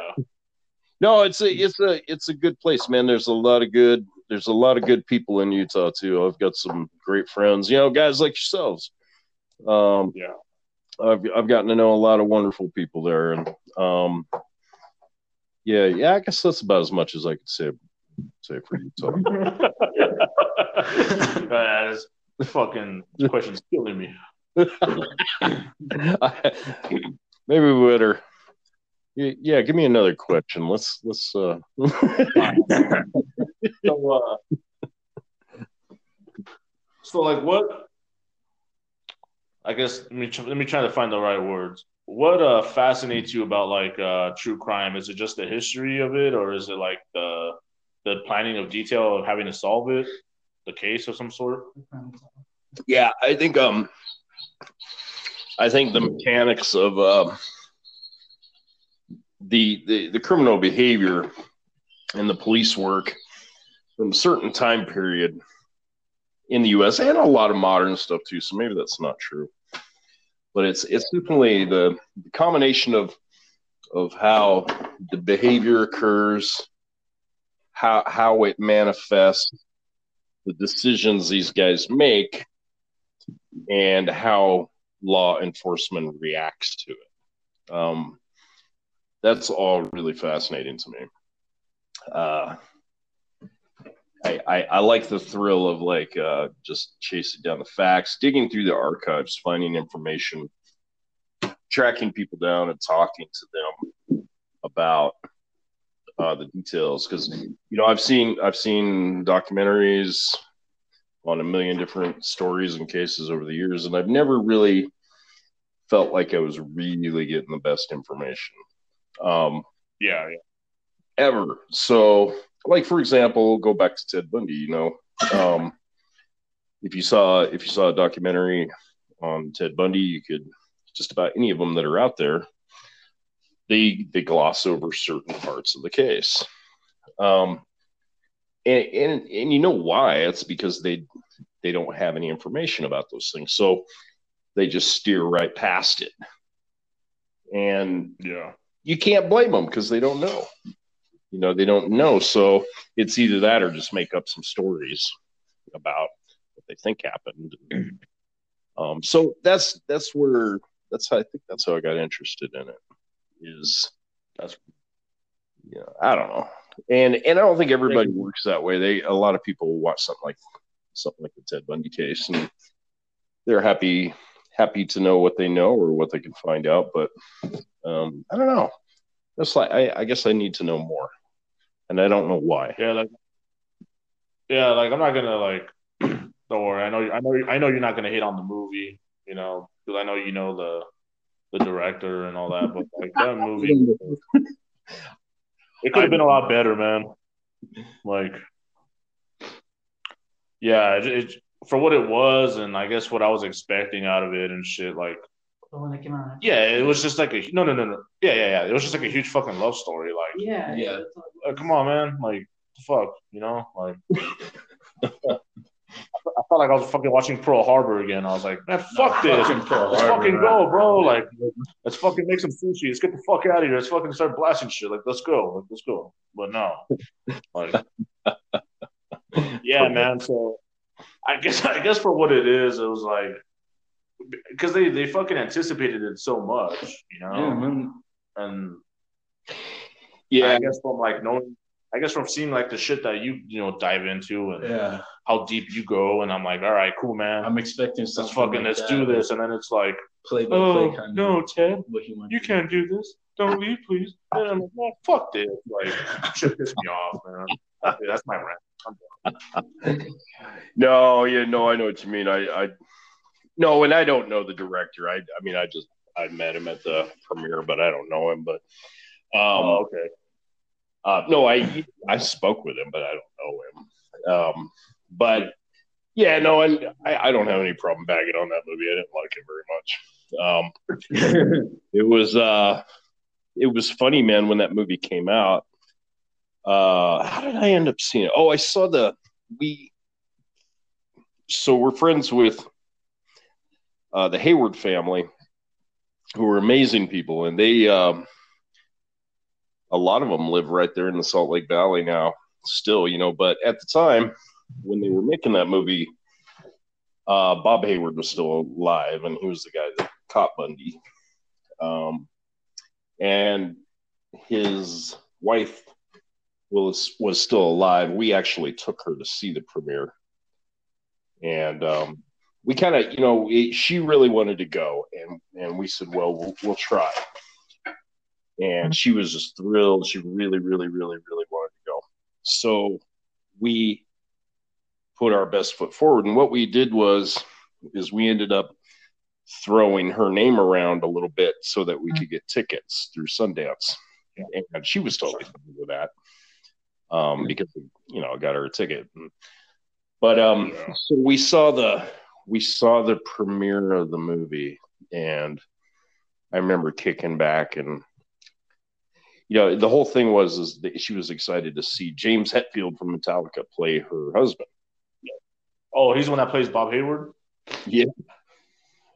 No, it's a it's a it's a good place, man. There's a lot of good there's a lot of good people in Utah too. I've got some great friends, you know, guys like yourselves. Um, Yeah. I've I've gotten to know a lot of wonderful people there, and um, yeah, yeah. I guess that's about as much as I could say say for Utah. that is fucking this question's killing me. Maybe we better. y- Yeah, give me another question. Let's let's. uh So, uh, so like, what? I guess let me let me try to find the right words. What uh fascinates you about like uh true crime? Is it just the history of it, or is it like the the planning of detail of having to solve it, the case of some sort? Yeah, I think um, I think the mechanics of uh, the, the the criminal behavior and the police work from a certain time period in the U.S. and a lot of modern stuff too. So maybe that's not true, but it's it's definitely the, the combination of of how the behavior occurs, how how it manifests, the decisions these guys make, and how law enforcement reacts to it. Um, that's all really fascinating to me. Uh, I, I, I like the thrill of like uh, just chasing down the facts, digging through the archives, finding information, tracking people down, and talking to them about uh, the details. Because you know, I've seen I've seen documentaries on a million different stories and cases over the years, and I've never really felt like I was really getting the best information. Um, Yeah, yeah. ever. So, like for example, go back to Ted Bundy. You know, um, if you saw if you saw a documentary on Ted Bundy, you could just about any of them that are out there. They they gloss over certain parts of the case, um, and and and you know why? It's because they they don't have any information about those things, so they just steer right past it. And Yeah. you can't blame them because they don't know. You know, they don't know. So it's either that or just make up some stories about what they think happened. Um, so that's that's where that's how I think that's how I got interested in it. Is That's- yeah, I don't know, and and I don't think everybody works that way. They a lot of people watch something like something like the Ted Bundy case, and they're happy happy to know what they know or what they can find out. But um, I don't know. That's like I, I guess I need to know more, and I don't know why. Yeah, like yeah, like I'm not gonna like don't worry. I know I know I know you're not gonna hate on the movie, you know, because I know you know the the director and all that, but like that movie it could have been a lot better, man. Like yeah, it, it for what it was and I guess what I was expecting out of it and shit, like The one that came out. yeah, it was just like a no no no no yeah yeah yeah. It was just like a huge fucking love story. Like Yeah. Yeah. uh, come on, man. Like, fuck, you know? Like, I felt like I was fucking watching Pearl Harbor again. I was like, man, fuck this. fucking Pearl Let's fucking go, bro. Like, let's fucking make some sushi. Let's get the fuck out of here. Let's fucking start blasting shit. Like, let's go. Like, let's go. But no. Like, yeah, man. So, I guess, I guess for what it is, it was like, because they, they fucking anticipated it so much, you know? Yeah, man. And Yeah, I guess from like knowing, I guess from seeing like the shit that you you know dive into and Yeah. how deep you go, and I'm like, all right, cool, man. I'm expecting let's fucking like let's that. do this, and then it's like, Play by oh play kind no, of Ted, what he went you can't do this. Don't leave, please. And I'm like, man, fuck this. Like, shit pissed me off, man. That's, that's my rant. no, yeah, no, I know what you mean. I, I, no, and I don't know the director. I, I mean, I just I met him at the premiere, but I don't know him. But, um, Oh, okay. Uh, no, I I spoke with him, but I don't know him. Um, but yeah, no, and I, I don't have any problem bagging on that movie. I didn't like it very much. Um, it was uh, it was funny, man, when that movie came out. Uh, how did I end up seeing it? Oh, I saw the we. So we're friends with uh, the Hayward family, who are amazing people, and they. Um, a lot of them live right there in the Salt Lake Valley now, still, you know. But at the time when they were making that movie, uh, Bob Hayward was still alive, and he was the guy that caught Bundy. Um, and his wife was was still alive. We actually took her to see the premiere, and um, we kind of, you know, it, she really wanted to go, and and we said, well, we'll, we'll try. And she was just thrilled. She really, really, really, really wanted to go. So we put our best foot forward, and what we did was, is we ended up throwing her name around a little bit so that we could get tickets through Sundance, and she was totally fine with that um, because you know I got her a ticket. But um, so we saw the we saw the premiere of the movie, and I remember kicking back and you know the whole thing was is that she was excited to see James Hetfield from Metallica play her husband. Oh, he's the one that plays Bob Hayward. Yeah,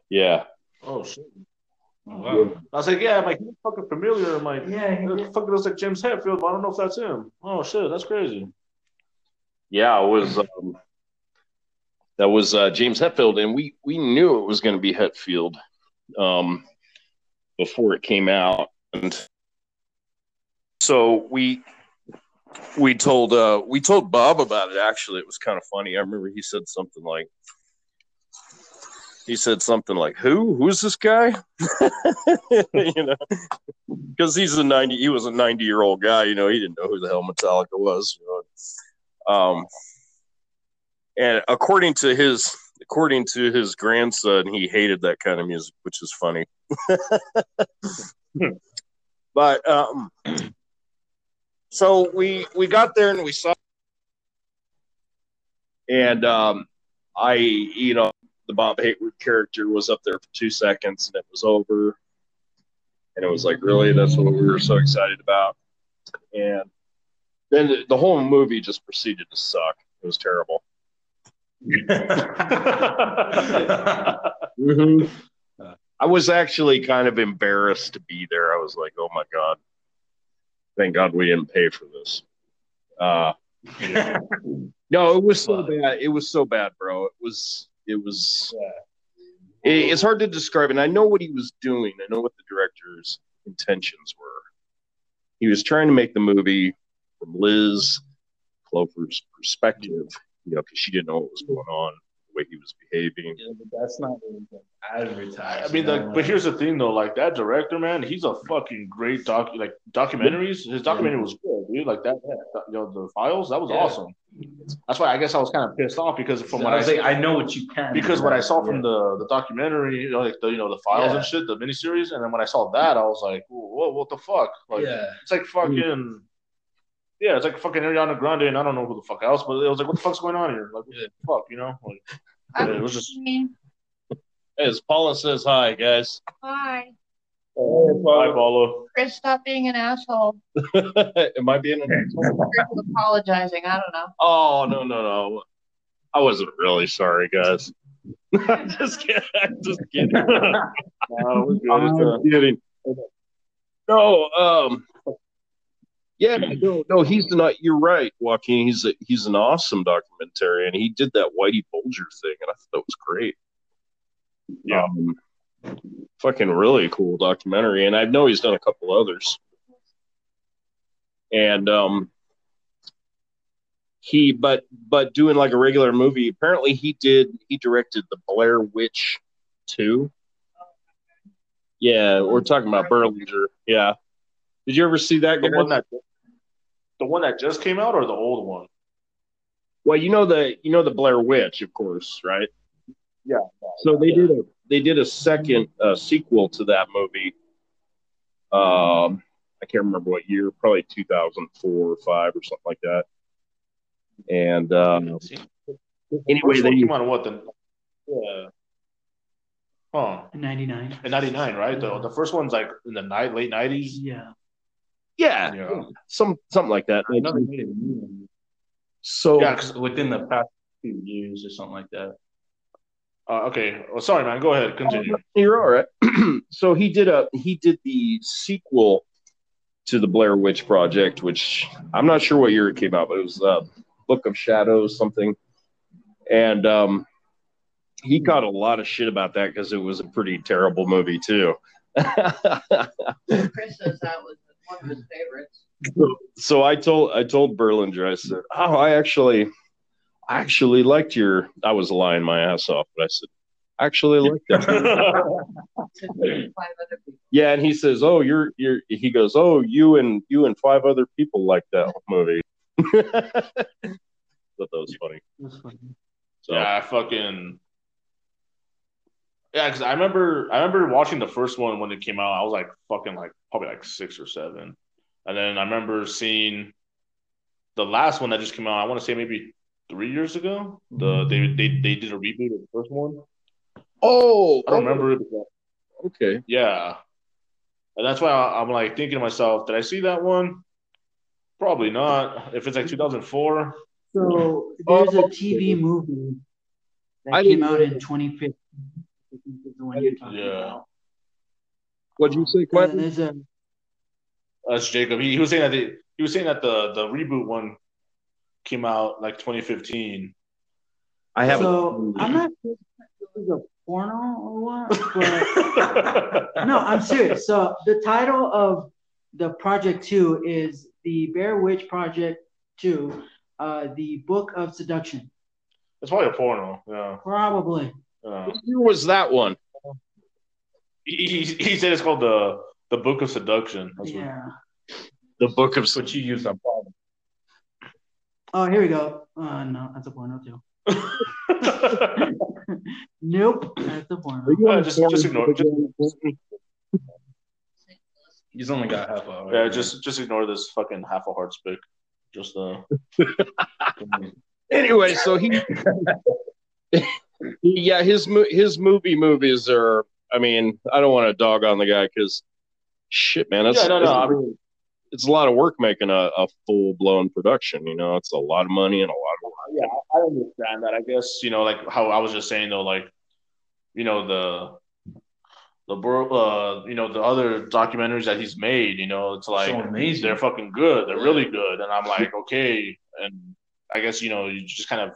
yeah. Oh shit. Oh, wow. I was like, yeah, I'm like, he's fucking familiar. I'm like, Yeah, he it fucking looks like James Hetfield, but I don't know if that's him. Oh shit, that's crazy. Yeah, it was. Um, that was uh, James Hetfield, and we we knew it was going to be Hetfield um, before it came out, and so we we told uh, we told Bob about it. Actually, it was kind of funny. I remember he said something like. He said something like, "Who? Who's this guy?" you know, because he's a ninety. He was a ninety-year-old guy. You know, he didn't know who the hell Metallica was. You know? Um, and according to his according to his grandson, he hated that kind of music, which is funny. but um, so we we got there and we saw, and um, I you know the Bob Hayward character was up there for two seconds and it was over, and it was like really that's what we were so excited about, and then the, the whole movie just proceeded to suck. It was terrible. Mm-hmm. I was actually kind of embarrassed to be there. I was like, "Oh my god, thank God we didn't pay for this." Uh, no, it was so bad. It was so bad, bro. It was. It was. It, it's hard to describe, and I know what he was doing. I know what the director's intentions were. He was trying to make the movie from Liz Kloepfer's perspective, you know, because she didn't know what was going on, the way he was behaving. Yeah, but that's not really advertised. I mean, like, know, but here's the thing though, like that director, man, he's a fucking great doc. Like documentaries, his documentary was good, dude. Like that, that you know, the files, that was Yeah. awesome. That's why I guess I was kind of pissed off because from So what I I was like, I know what you can. because do, what I saw from Yeah. the the documentary, you know, like the you know the files Yeah. and shit, the miniseries, and then when I saw that, I was like, what, what the fuck? Like, yeah, it's like fucking. Yeah, it's like fucking Ariana Grande, and I don't know who the fuck else, but it was like, what the fuck's going on here? Like, what the fuck, you know? Like, yeah, it was just. As Paula says hi, guys. Hi, Hi, Paula. Chris, stop being an asshole. Am I being an Chris apologizing. I don't know. Oh no no no! I wasn't really sorry, guys. I'm just kidding. I'm just kidding. Uh. I'm kidding. No, um, yeah, no, no. He's not. You're right, Joaquin. He's a, he's an awesome documentarian. He did that Whitey Bulger thing, and I thought that was great. Yeah. Um, fucking really cool documentary, and I know he's done a couple others. And um, he, but but doing like a regular movie. Apparently, he did. He directed the Blair Witch two. Yeah, we're talking about Berlinger. Yeah. Did you ever see that? The one that the one that just came out or the old one? Well, you know the you know the Blair Witch, of course, right? Yeah. So they did a they did a second uh, sequel to that movie. Um, I can't remember what year, probably two thousand four or five or something like that. And um, anyway, First one they came out in what the yeah. Huh. In 99. In ninety nine, right? The the first one's like in the night late nineties. Yeah. Yeah, Yeah. some something like that. I know they made a new one So Yeah, 'cause- within the past few years or something like that. uh, okay. Oh, sorry, man. Go ahead. Continue. You're all right. so he did a he did the sequel to the Blair Witch Project, which I'm not sure what year it came out, but it was uh, Book of Shadows something, and um, he got a lot of shit about that because it was a pretty terrible movie too. Chris says that was one of his favorites. so I told I told Berlinger, I said, "Oh, I actually, I actually liked your." I was lying my ass off, but I said, "I actually liked that." movie." Five other people. yeah, and he says, "Oh, you're you're." He goes, "Oh, you and you and five other people like that movie." Thought that was funny. That's funny. So Yeah, I fucking yeah. Because I remember, I remember watching the first one when it came out. I was like fucking like probably like six or seven, and then I remember seeing the last one that just came out. I want to say maybe three years ago. The they they they did a reboot of the first one. oh, I don't remember it. but- Okay, Yeah, and that's why I, I'm like thinking to myself, did I see that one? Probably not. If it's like 2004, So there's a Oh, TV movie that I came out in 2015. I think is the one you're talking Yeah. about. what'd you say, Quentin? there's a That's Jacob. He, he was saying that the, he was saying that the the reboot one came out like 2015. I haven't. so I'm not sure if it was a porno or what, but no, I'm serious. So the title of the project two is the Bear Witch Project Two, uh, the Book of Seduction. It's probably a porno. Yeah. Probably. Yeah. What year was that one? He, he, he said it's called the the Book of Seduction. That's what- Yeah. The Book of. But you use on problem. Oh, here we go. Uh, no, that's a porno too. Nope, that's a porno. Yeah, just just ignore just, He's only got half hour. yeah, just just ignore this fucking half a heart spick. Just uh Anyway, so he. yeah, his his movie movies are. I mean, I don't want to dog on the guy because, shit, man, that's yeah, no, no. I mean, it's a lot of work making a, a full blown production. You know, it's a lot of money and a lot of yeah, I understand that. I guess you know, like how I was just saying though, like you know the the bro- uh you know the other documentaries that he's made. You know, it's like so amazing. they're fucking good. They're really good, and I'm like, okay. And I guess you know, you just kind of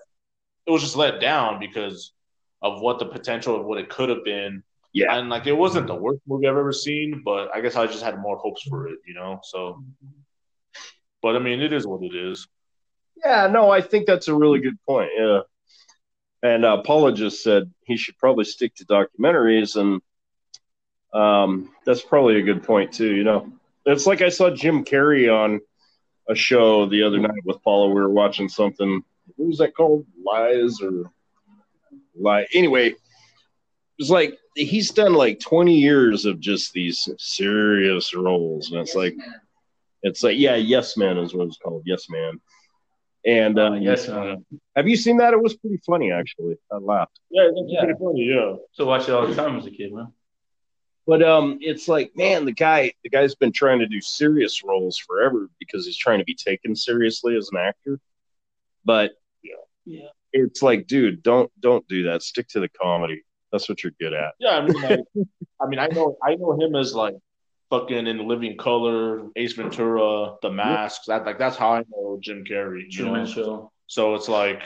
it was just let down because of what the potential of what it could have been. Yeah. and like it wasn't the worst movie I've ever seen, but I guess I just had more hopes for it. You know, so. But I mean, it is what it is. Yeah, no, I think that's a really good point. Yeah. And uh, Paula just said he should probably stick to documentaries, and um, that's probably a good point too. You know, it's like I saw Jim Carrey on a show the other night with Paula. We were watching something. What was that called? Lies or lie? Anyway, it's like he's done like 20 years of just these serious roles, and it's like it's like yeah, Yes Man is what it's called. Yes Man. And uh, yes, man. have you seen that? It was pretty funny, actually. I laughed. Yeah, that's Yeah. pretty funny. Yeah. So watch it all the time as a kid, man. But um, it's like, man, the guy, the guy's been trying to do serious roles forever because he's trying to be taken seriously as an actor. But Yeah. it's like, dude, don't don't do that. Stick to the comedy. That's what you're good at. Yeah, I mean, like, I mean, I know, I know him as like fucking in Living Color, Ace Ventura, The Mask. That like that's how I know Jim Carrey. You Truman know? Show. So it's like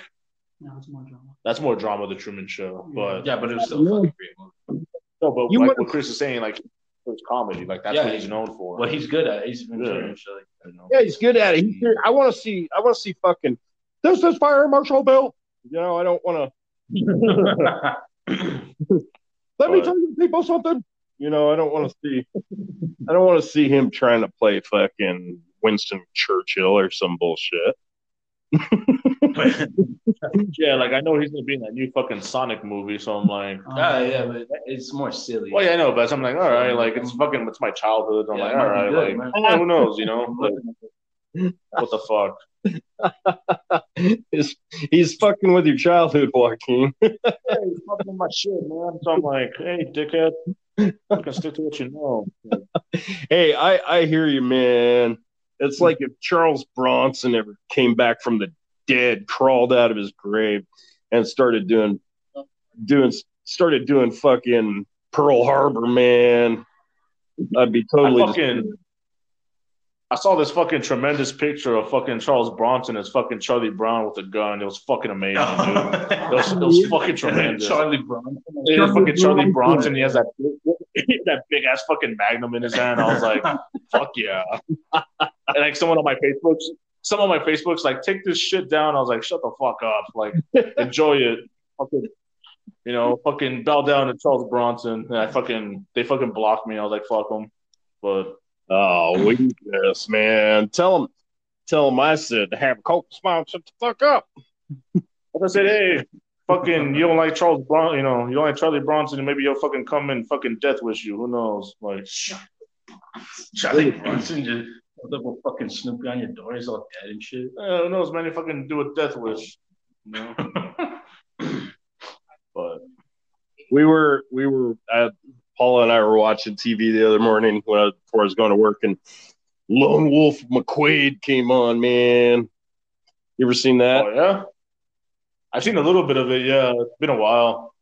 No, it's more drama. that's more drama, The Truman Show. But Yeah, but it was still a fucking great movie. no, but You like would've- what Chris is saying, like it's comedy. Like that's Yeah. what he's known for. What he's good at, Ace Ventura Yeah. and shit like that, know. Yeah, he's good at it. He's good. I want to see. I want to see fucking. This is Fire Marshal Bill. You know, I don't want to. Let me tell you people something. You know, I don't want to see. I don't want to see him trying to play fucking Winston Churchill or some bullshit. yeah, like I know he's gonna be in that new fucking Sonic movie. So I'm like, Um, yeah, yeah, but it's more silly. well, yeah, I know, but I'm like, all right, like it's fucking, it's my childhood. I'm Yeah, like, it might all be right, good, like man. who knows, you know? Like, what the fuck? he's, he's fucking with your childhood, Joaquin. Hey, he's fucking with my shit, man. So I'm like, hey, dickhead, fucking stick to what you know. hey, I I hear you, man. It's like if Charles Bronson ever came back from the dead, crawled out of his grave, and started doing doing started doing fucking Pearl Harbor, man. I'd be totally I fucking, I saw this fucking tremendous picture of fucking Charles Bronson as fucking Charlie Brown with a gun. It was fucking amazing, dude. It was, it was fucking tremendous. Charlie Brown. Yeah, fucking Charlie Bronson. He has that that big ass fucking magnum in his hand. I was like, fuck yeah. and like someone on my Facebook, some on my Facebook's like, take this shit down. I was like, shut the fuck up. Like, enjoy it. Fucking, you know, fucking bow down to Charles Bronson. And I fucking, they fucking blocked me. I was like, fuck them. But Oh, we this man. Tell him, tell him I said to have a Coke smile. Shut the fuck up. Like I said, hey, fucking, you don't like Charles Bronson, you know, you don't like Charlie Bronson, and maybe you'll fucking come and fucking death wish you. Who knows? Like, Charlie Bronson just double fucking Snoopy on your door. He's all dead and shit. eh, who knows, man? You fucking do a death wish. You know? but We were, we were. Uh, Paula and I were watching TV the other morning when I, before I was going to work, and Lone Wolf McQuaid came on. Man, you ever seen that? oh yeah, I've seen a little bit of it. Yeah, it's been a while.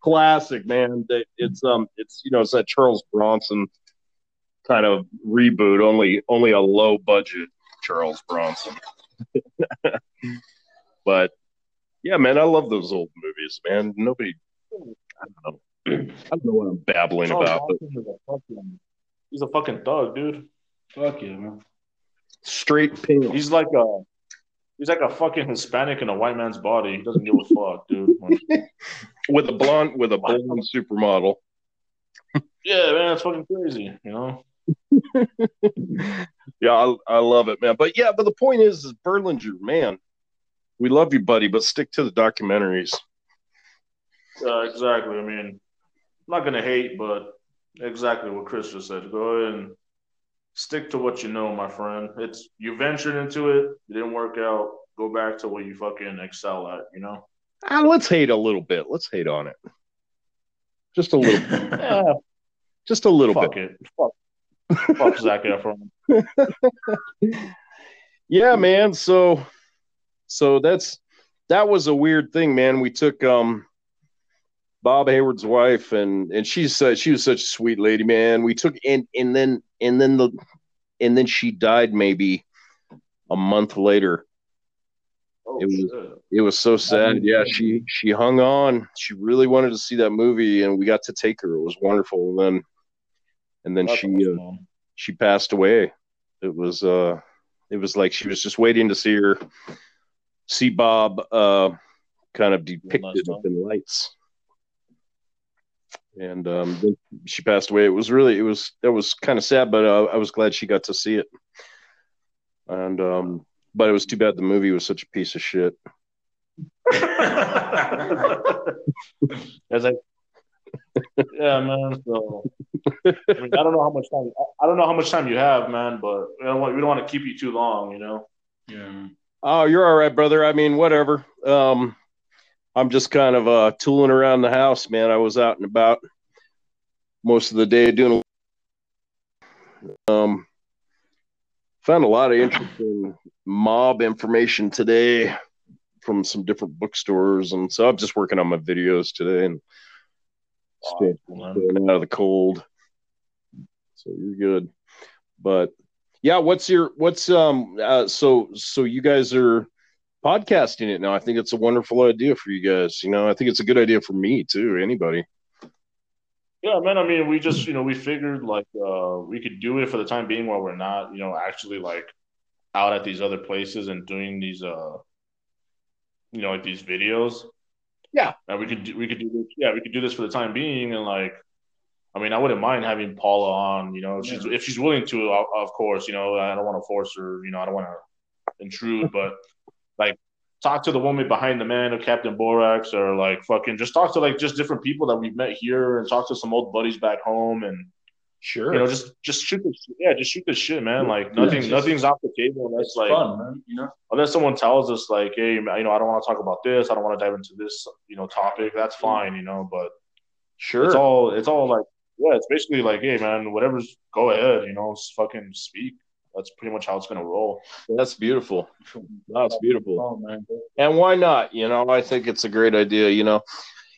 Classic, man. It's um, it's you know, it's that Charles Bronson kind of reboot. Only, only a low budget Charles Bronson. but yeah, man, I love those old movies, man. Nobody, I don't know. I don't know what I'm babbling Charles about, but Bronson is a fucking, he's a fucking thug, dude. Fuck yeah, man. straight pink. He's like a, he's like a fucking Hispanic in a white man's body. He doesn't give a fuck, dude. With a blonde with a blonde supermodel. yeah, man, it's fucking crazy. You know. yeah, I, I love it, man. But yeah, but the point is, is Berlinger, man, we love you, buddy, but stick to the documentaries. Uh, exactly. I mean, I'm not gonna hate, but exactly what Chris just said. Go ahead and stick to what you know, my friend. It's you ventured into it, it didn't work out. Go back to what you fucking excel at. You know. Ah, let's hate a little bit. Let's hate on it, just a little, Yeah. just a little Fuck bit. it. Fuck. Fuck Zac Efron. Yeah, man. So, so that's that was a weird thing, man. We took um Bob Hayward's wife, and and she's uh, she was such a sweet lady, man. We took and and then and then the and then she died maybe a month later. Oh, It was- shit. It was so sad. Yeah, she she hung on. She really wanted to see that movie, and we got to take her. It was wonderful. And then and then That's she awesome, uh, she passed away. It was uh it was like she was just waiting to see her see Bob uh kind of depicted up in lights. And um then she passed away. It was really it was that was kind of sad, but uh, I was glad she got to see it. And um but it was too bad the movie was such a piece of shit. As I, yeah, man. So I, mean, I don't know how much time. I- I don't know how much time you have, man. But we don't want we don't want to keep you too long. You know. Yeah. Oh, you're all right, brother. I mean, whatever. Um, I'm just kind of uh, tooling around the house, man. I was out and about most of the day doing. Um, found a lot of interesting mob information today from some different bookstores, and so I'm just working on my videos today and staying, staying out of the cold. So you're good, but yeah, what's your what's um uh, so so you guys are podcasting it now. I think it's a wonderful idea for you guys. You know, I think it's a good idea for me too. Anybody. Yeah, man. I mean, we just you know we figured like uh we could do it for the time being while we're not you know actually like out at these other places and doing these uh you know like these videos. Yeah. and we could do, we could do this. Yeah, we could do this for the time being and like. I mean, I wouldn't mind having Paula on, you know, if she's if she's willing to, of of course, you know, I don't want to force her, you know, I don't want to intrude, but like talk to the woman behind the man of Captain Borax or like fucking just talk to like just different people that we've met here and talk to some old buddies back home and Sure. you know just just shoot the shit. yeah just shoot the shit man like Yeah, nothing just- nothing's off the table unless like fun, man. You know. unless someone tells us like hey you know I don't want to talk about this I don't want to dive into this you know topic that's fine you know but sure. it's all it's all like yeah it's basically like hey man whatever's go ahead you know fucking speak that's pretty much how it's gonna roll That's beautiful. That's beautiful. Oh man. And why not? You know, I think it's a great idea. You know,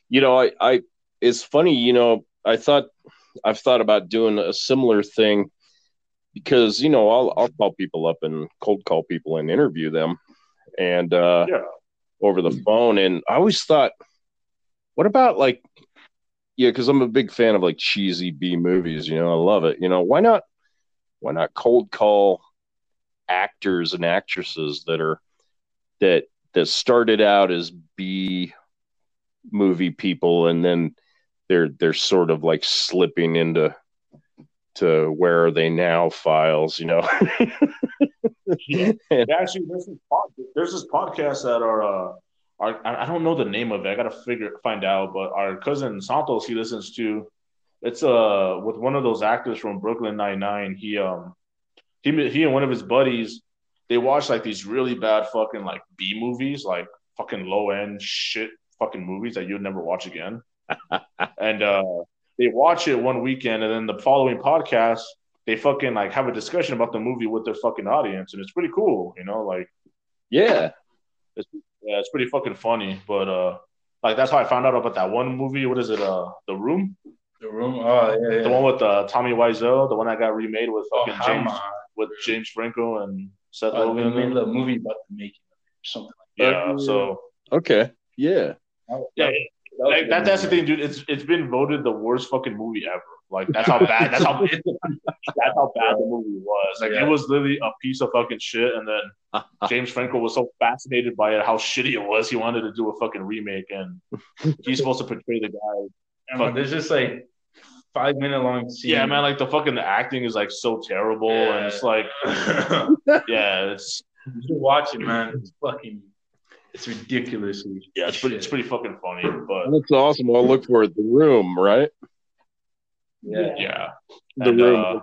you know, I, I, it's funny. You know, I thought I've thought about doing a similar thing because you know I'll I'll call people up and cold call people and interview them, and uh, Yeah. over the phone. And I always thought, what about like, yeah, because I'm a big fan of like cheesy B movies. You know, I love it. You know, why not? Why not cold call actors and actresses that are that that started out as B movie people and then they're they're sort of like slipping into to where are they now files, you know. Yeah, actually, there's this, pod, there's this podcast that our, uh, our I I don't know the name of it. I gotta figure find out. But our cousin Santos, he listens to. It's uh with one of those actors from Brooklyn Nine Nine. He um he he and one of his buddies they watch like these really bad fucking like B movies, like fucking low end shit fucking movies that you'd never watch again. and uh they watch it one weekend, and then the following podcast they fucking like have a discussion about the movie with their fucking audience, and it's pretty cool, you know, like yeah. yeah, it's pretty fucking funny. But uh like that's how I found out about that one movie. What is it? Uh The Room? The room. Oh yeah, yeah. The one with uh Tommy Wiseau, the one that got remade with oh, fucking how James am I? with James Franco and Seth Oh, they Rogen. made a movie about the making or something yeah, so Okay. Yeah. like that. yeah, like, that that's the thing, dude. It's it's been voted the worst fucking movie ever. Like that's how bad that's how that's how bad the movie was. Like Yeah. it was literally a piece of fucking shit. And then James Franco was so fascinated by it, how shitty it was, he wanted to do a fucking remake, and he's supposed to portray the guy. And when there's just like five minute long scene. Yeah, man, like the fucking the acting is like so terrible, and it's like, yeah, it's you should watch it, man. It's fucking, it's ridiculously. yeah, it's pretty, it's pretty fucking funny, but That's awesome. I'll look for it. The room, right? Yeah. yeah, The and, room. uh,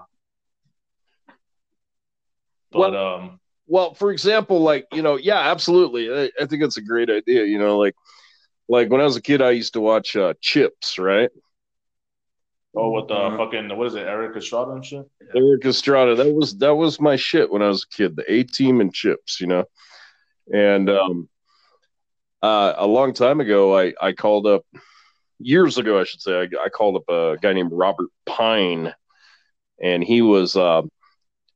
but um, well for example like you know yeah absolutely I, I think it's a great idea you know like like when i was a kid i used to watch uh chips right oh, with the Mhm. fucking what is it, Erik Estrada and shit? erik estrada that was that was my shit when i was a kid the a team and chips you know and um uh a long time ago i i called up years ago i should say i, I called up a guy named robert pine and he was uh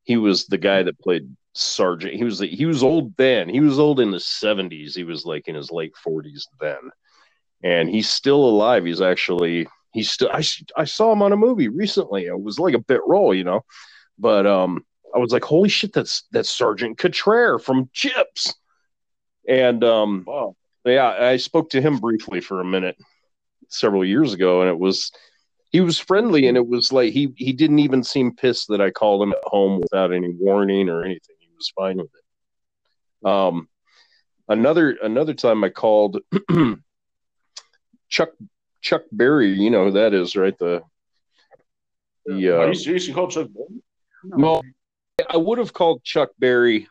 he was the guy that played sergeant. He was he was old then. He was old in the 70s he was like in his late 40s then. And he's still alive. He's actually he's still I, I saw him on a movie recently. It was like a bit role you know? But um i was like holy shit that's that's sergeant Cottrell from chips. And um Wow, yeah i spoke to him briefly for a minute several years ago and it was he was friendly and it was like he he didn't even seem pissed that i called him at home without any warning or anything was fine with it um another another time i called chuck chuck berry you know who that is right the the are uh, you serious? You called Chuck Berry? no, I would have called Chuck Berry.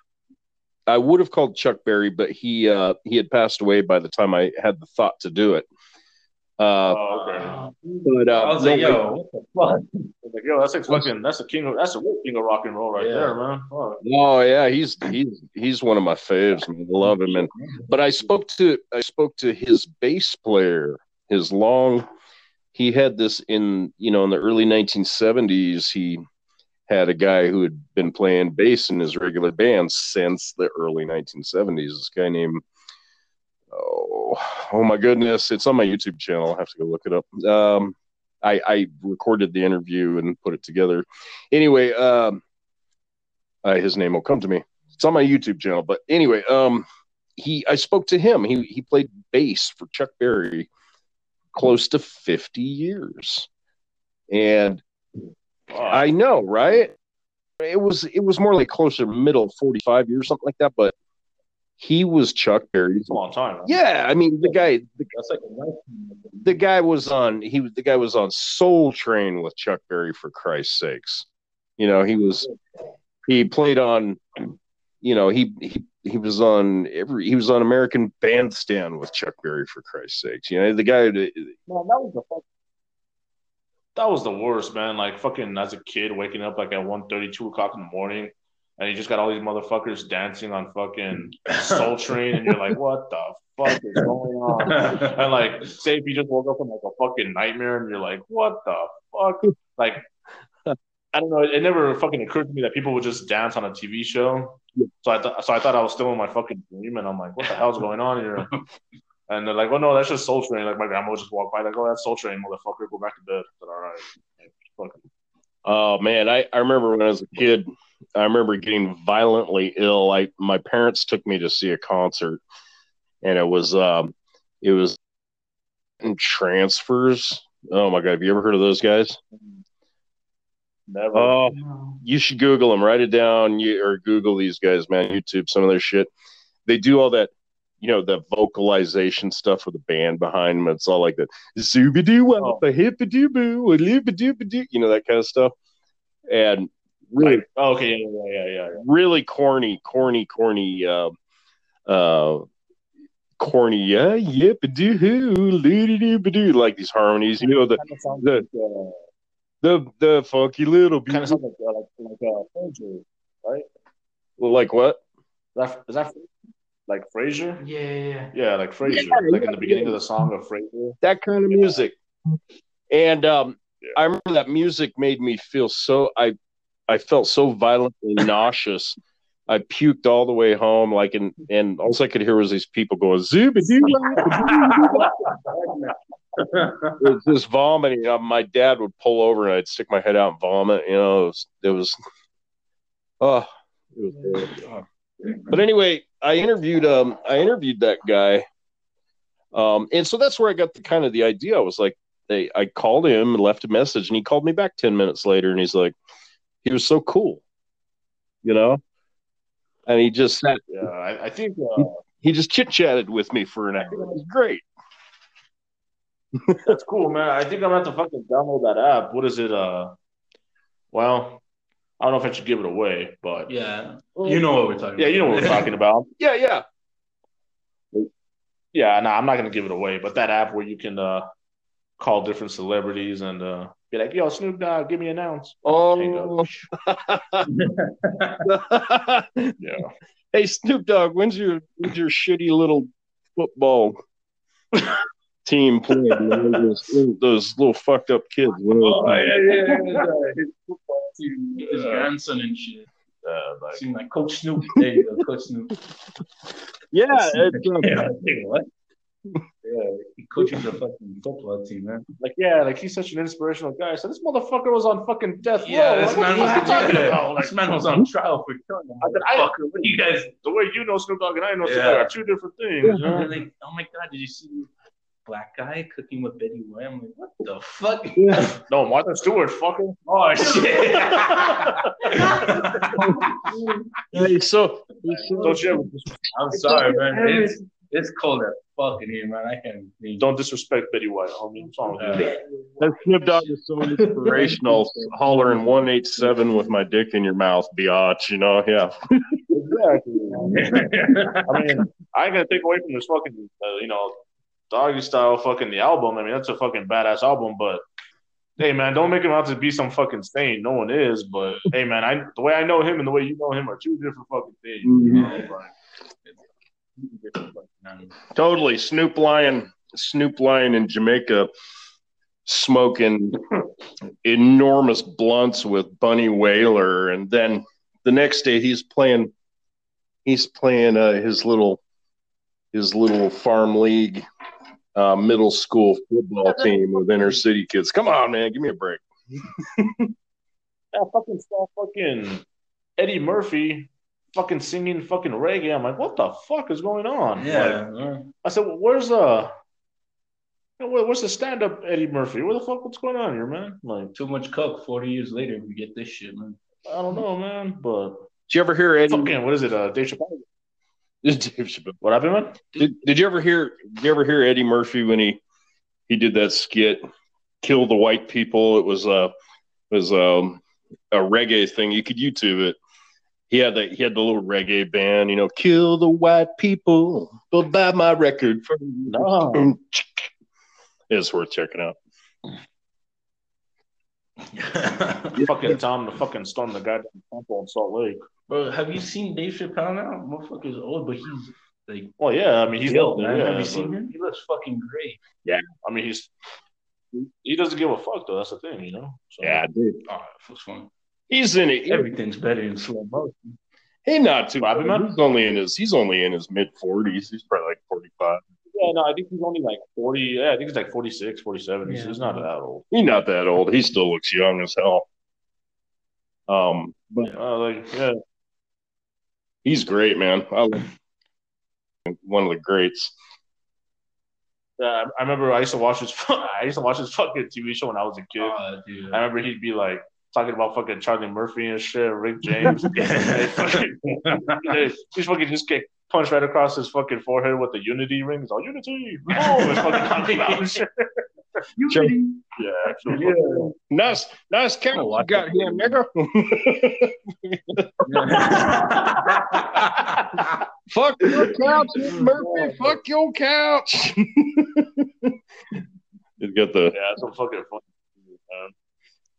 I would have called Chuck Berry, but he uh, he had passed away by the time I had the thought to do it. Uh, Oh, okay. but uh, I was like, no, yo, what the I was like, yo, that's like fucking, that's a king of, that's a real king of rock and roll right Yeah. there, man. Fuck. Oh yeah, he's he's he's one of my faves. Man. I love him. And but I spoke to I spoke to his bass player, his long. He had this in you know in the early 1970s. He had a guy who had been playing bass in his regular band since the early 1970s. This guy named oh oh my goodness, it's on my YouTube channel. I have to go look it up. Um, I I recorded the interview and put it together. Anyway, um, uh, his name will come to me. It's on my YouTube channel. But anyway, um, he I spoke to him. He he played bass for Chuck Berry close to 50 years. And I know, right? It was it was more like closer to middle 45 years, something like that. But he was Chuck Berry's. A long time. Man. Yeah, I mean the guy the, That's like the guy was on he was the guy was on Soul Train with Chuck Berry for Christ's sakes. You know, he was he played on you know, he he he was on every he was on American Bandstand with Chuck Berry for Christ's sakes. You know, the guy Man, that was the fuck. That was the worst, man. Like fucking as a kid, waking up like at 1.30, 2 o'clock in the morning, and you just got all these motherfuckers dancing on fucking mm. Soul Train, and you're like, what the fuck is going on? And like, say if you just woke up from like a fucking nightmare, and you're like, what the fuck? Like, I don't know. It never fucking occurred to me that people would just dance on a TV show. So I thought, so I thought I was still in my fucking dream, and I'm like, what the hell's going on here? And they're like, oh no, that's just Soul Train. Like my grandma would just walk by, like, oh, that's Soul Train, motherfucker. Go back to bed. Said, all right. Fucking- Oh man, I, I remember when I was a kid, I remember getting violently ill. I my parents took me to see a concert and it was um it was transfers. Oh my god, have you ever heard of those guys? Never. Oh, No. you should Google them. Write it down, you, or Google these guys, man. YouTube, some of their shit. They do all that, you know, the vocalization stuff with the band behind them. It's all like that, zoobidoo wop, a hippidoo boo, a loopidoo you know, that kind of stuff. And really, Like, oh, okay, yeah, yeah, yeah, yeah, yeah. really corny, corny, corny, uh, uh, corny, yeah, yip, doo hoo, loo doo doo, like these harmonies, you know, the Kind of the- like, uh, the the funky little kind of like uh, like like uh, Frasier, right? like what? Is that is that like Frasier? Yeah, yeah, yeah. Yeah, like Frasier. Yeah, like in the beginning of the song of Frasier. that kind of music. And um, I remember that music made me feel so I I felt so violently nauseous. I puked all the way home, like and and all I could hear was these people going zoobidoo. It was just vomiting. Uh, my dad would pull over and I'd stick my head out and vomit. You know, it was, it was oh, it was. But anyway, I interviewed um I interviewed that guy. Um and so that's where I got the kind of the idea. I was like, they I called him and left a message and he called me back 10 minutes later and he's like, he was so cool. You know? And he just sat Yeah, I, I think uh, he just chit chatted with me for an hour. It was great. that's cool, man. I think I'm gonna have to fucking download that app. What is it? Uh, well, I don't know if I should give it away, but Yeah, you know what we're talking yeah, about. you know what we're talking about. Yeah, yeah. Yeah, no, I'm not gonna give it away, but that app where you can uh call different celebrities and uh be like, "Yo, Snoop Dogg, give me an ounce." Oh. Yeah, hey Snoop Dogg, when's your when's your shitty little football team playing? Those, those little fucked up kids. Oh, yeah, yeah, yeah. His football team, his grandson and shit. uh, like, Seemed like Coach Snoop. There you go, Coach Snoop. yeah, it's, um, Yeah, I think what? Yeah, he coaches a fucking football team, man. like, yeah, like he's such an inspirational guy. So this motherfucker was on fucking death row. Yeah, this Like, man was fuck you talking about? Like, this man was on trial for killing a I said, I- motherfucker. What do you guys? the way you know Snoop Dogg and I know Snoop Yeah. Dogg are two different things. And like, oh my god, did you see this black guy cooking with Betty White? I'm like, what the fuck? No, Martha Stewart, fucking. Oh shit! hey, so Don't you I'm sorry, man. It's it's cold as fuck in here, man. I can't. Breathe. don't disrespect Betty White, homie. What's wrong with you? That Snoop Dogg is so inspirational. hollering one eight seven with my dick in your mouth, biatch. You know, yeah. Exactly. I mean, I ain't gonna take away from this fucking, uh, you know, doggy style fucking the album. I mean, that's a fucking badass album, but hey, man, don't make him out to be some fucking saint. No one is, but hey, man, I the way I know him and the way you know him are two different fucking things. You know? Like, Totally. Snoop Lion, Snoop Lion in Jamaica smoking enormous blunts with Bunny Wailer. And then the next day he's playing he's playing uh, his little his little farm league uh, middle school football team with inner city kids. Come on, man, give me a break. I fucking saw fucking Eddie Murphy fucking singing fucking reggae. I'm like, what the fuck is going on? Like, yeah. I said, well, where's uh, where's the stand up Eddie Murphy? Where the fuck what's going on here, man? Like, Too much coke. Forty years later, we get this shit, man. I don't know, man, but Did you ever hear Eddie? fucking what is it? Uh, Dave Chappelle. Dave Chappelle. What happened, man? Did, did you ever hear? Did you ever hear Eddie Murphy when he he did that skit, "Kill the White People"? It was uh, it was um, a reggae thing. You could YouTube it. He had the he had the little reggae band, you know, "Kill the White People," but buy my record. For No. It's worth checking out. fucking Tom to fucking storm the goddamn temple in Salt Lake. Bro, have you seen Dave Chappelle now? Motherfucker's old, but he's like Well, yeah, I mean he's built, out there, man. yeah, have you seen him? He looks fucking great. Yeah, I mean he's he doesn't give a fuck though. That's the thing, you know. So, Yeah, dude. Oh, it was fun. He's in it. Everything's better in slow motion. He not too. Robbie Man? He's only in his. He's only in his mid forties. He's probably like forty five. Yeah, no, I think he's only like 40. Yeah, I think he's like 46, 47. He's, Yeah. he's not that old. He's not that old. He still looks young as hell. Um, but Uh, like, yeah. he's great, man. I one of the greats. Yeah, I, I remember I used to watch his. I used to watch his fucking TV show when I was a kid. Oh, dude. I remember he'd be like talking about fucking Charlie Murphy and shit, Rick James. And fucking- he's fucking just get punched right across his fucking forehead with the Unity ring. He's all Unity. Oh, it's fucking knocking out and shit. Sure. Yeah, actually, Yeah. Nice, nice couch Oh, you got here, nigga. Fuck your couch, Murphy. Fuck your couch. He's got the yeah, some fucking funny. Man.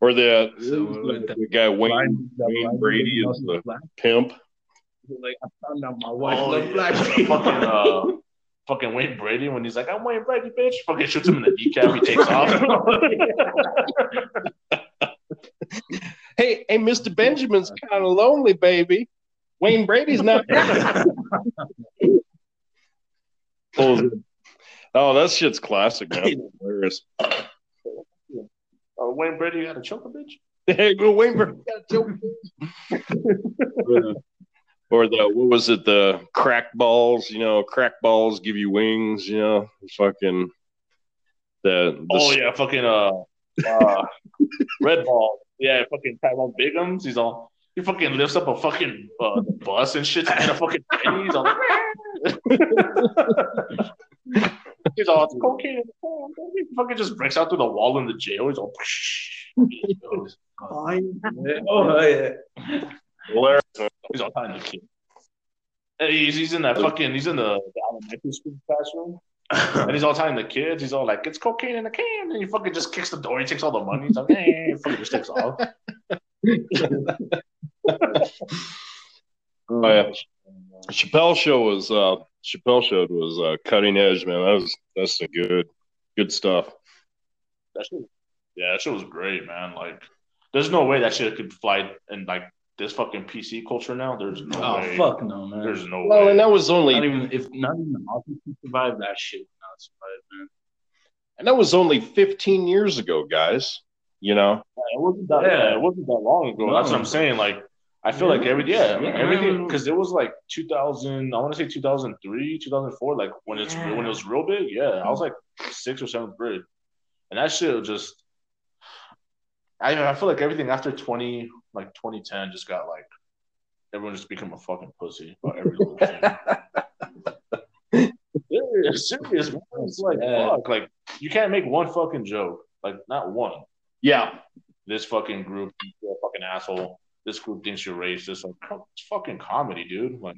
Or the, So, like, the guy Wayne Wayne Brady is the pimp. Like I found out my wife Oh, loved yeah. black fucking people. uh, fucking Wayne Brady when he's like, "I'm Wayne Brady, bitch." Fucking shoots him in the kneecap. He takes off. Hey, hey, Mr. Benjamin's kind of lonely, baby. Wayne Brady's not. Oh, that shit's classic, man. Hilarious. Uh, Wayne Brady got a choke a bitch. Hey, well, Wayne Brady got a joke. or the what was it? The crack balls. You know, crack balls give you wings. You know, fucking the. the Oh yeah, fucking uh, uh Red Ball. Yeah, fucking Tyrone Biggums. He's all he fucking lifts up a fucking uh, bus and shit to get a fucking penny. He's all like, he's all it's cocaine. in. He fucking just breaks out through the wall in the jail. He's all. Oh, yeah. oh yeah. hilarious. He's all tying the kid. He's, he's in that fucking he's in the, the elementary school classroom. And he's all tying the kids. He's all like, "It's cocaine in a can," and he fucking just kicks the door. He takes all the money. He's like, "Hey," fucking just takes off. Oh yeah, Chappelle show was uh Chappelle showed was uh cutting edge, man. That was that's some good good stuff. That shit, yeah, that shit was great, man. Like, there's no way that shit could fly in like this fucking PC culture now. There's no Oh way. fuck no, man. There's no Well, way. and that was not only even if not even the office can survive that shit. would Not survive, man. and that was only 15 years ago, guys. You know, it wasn't that. Yeah. Yeah. it wasn't that long ago. No. That's what I'm saying. Like, I feel like every yeah, Yeah. everything because it was like 2000. I want to say 2003, 2004. Like when it's Yeah. when it was real big. Yeah, I was mm-hmm. like sixth or seventh grade, and that shit was just. I I feel like everything after 20 like 2010 just got like everyone just become a fucking pussy about every little thing. serious, serious, man. It's like Yeah. fuck, like you can't make one fucking joke, like not one yeah, this fucking group, fucking asshole. This group thinks you're racist. Like, come- it's fucking comedy, dude. Like,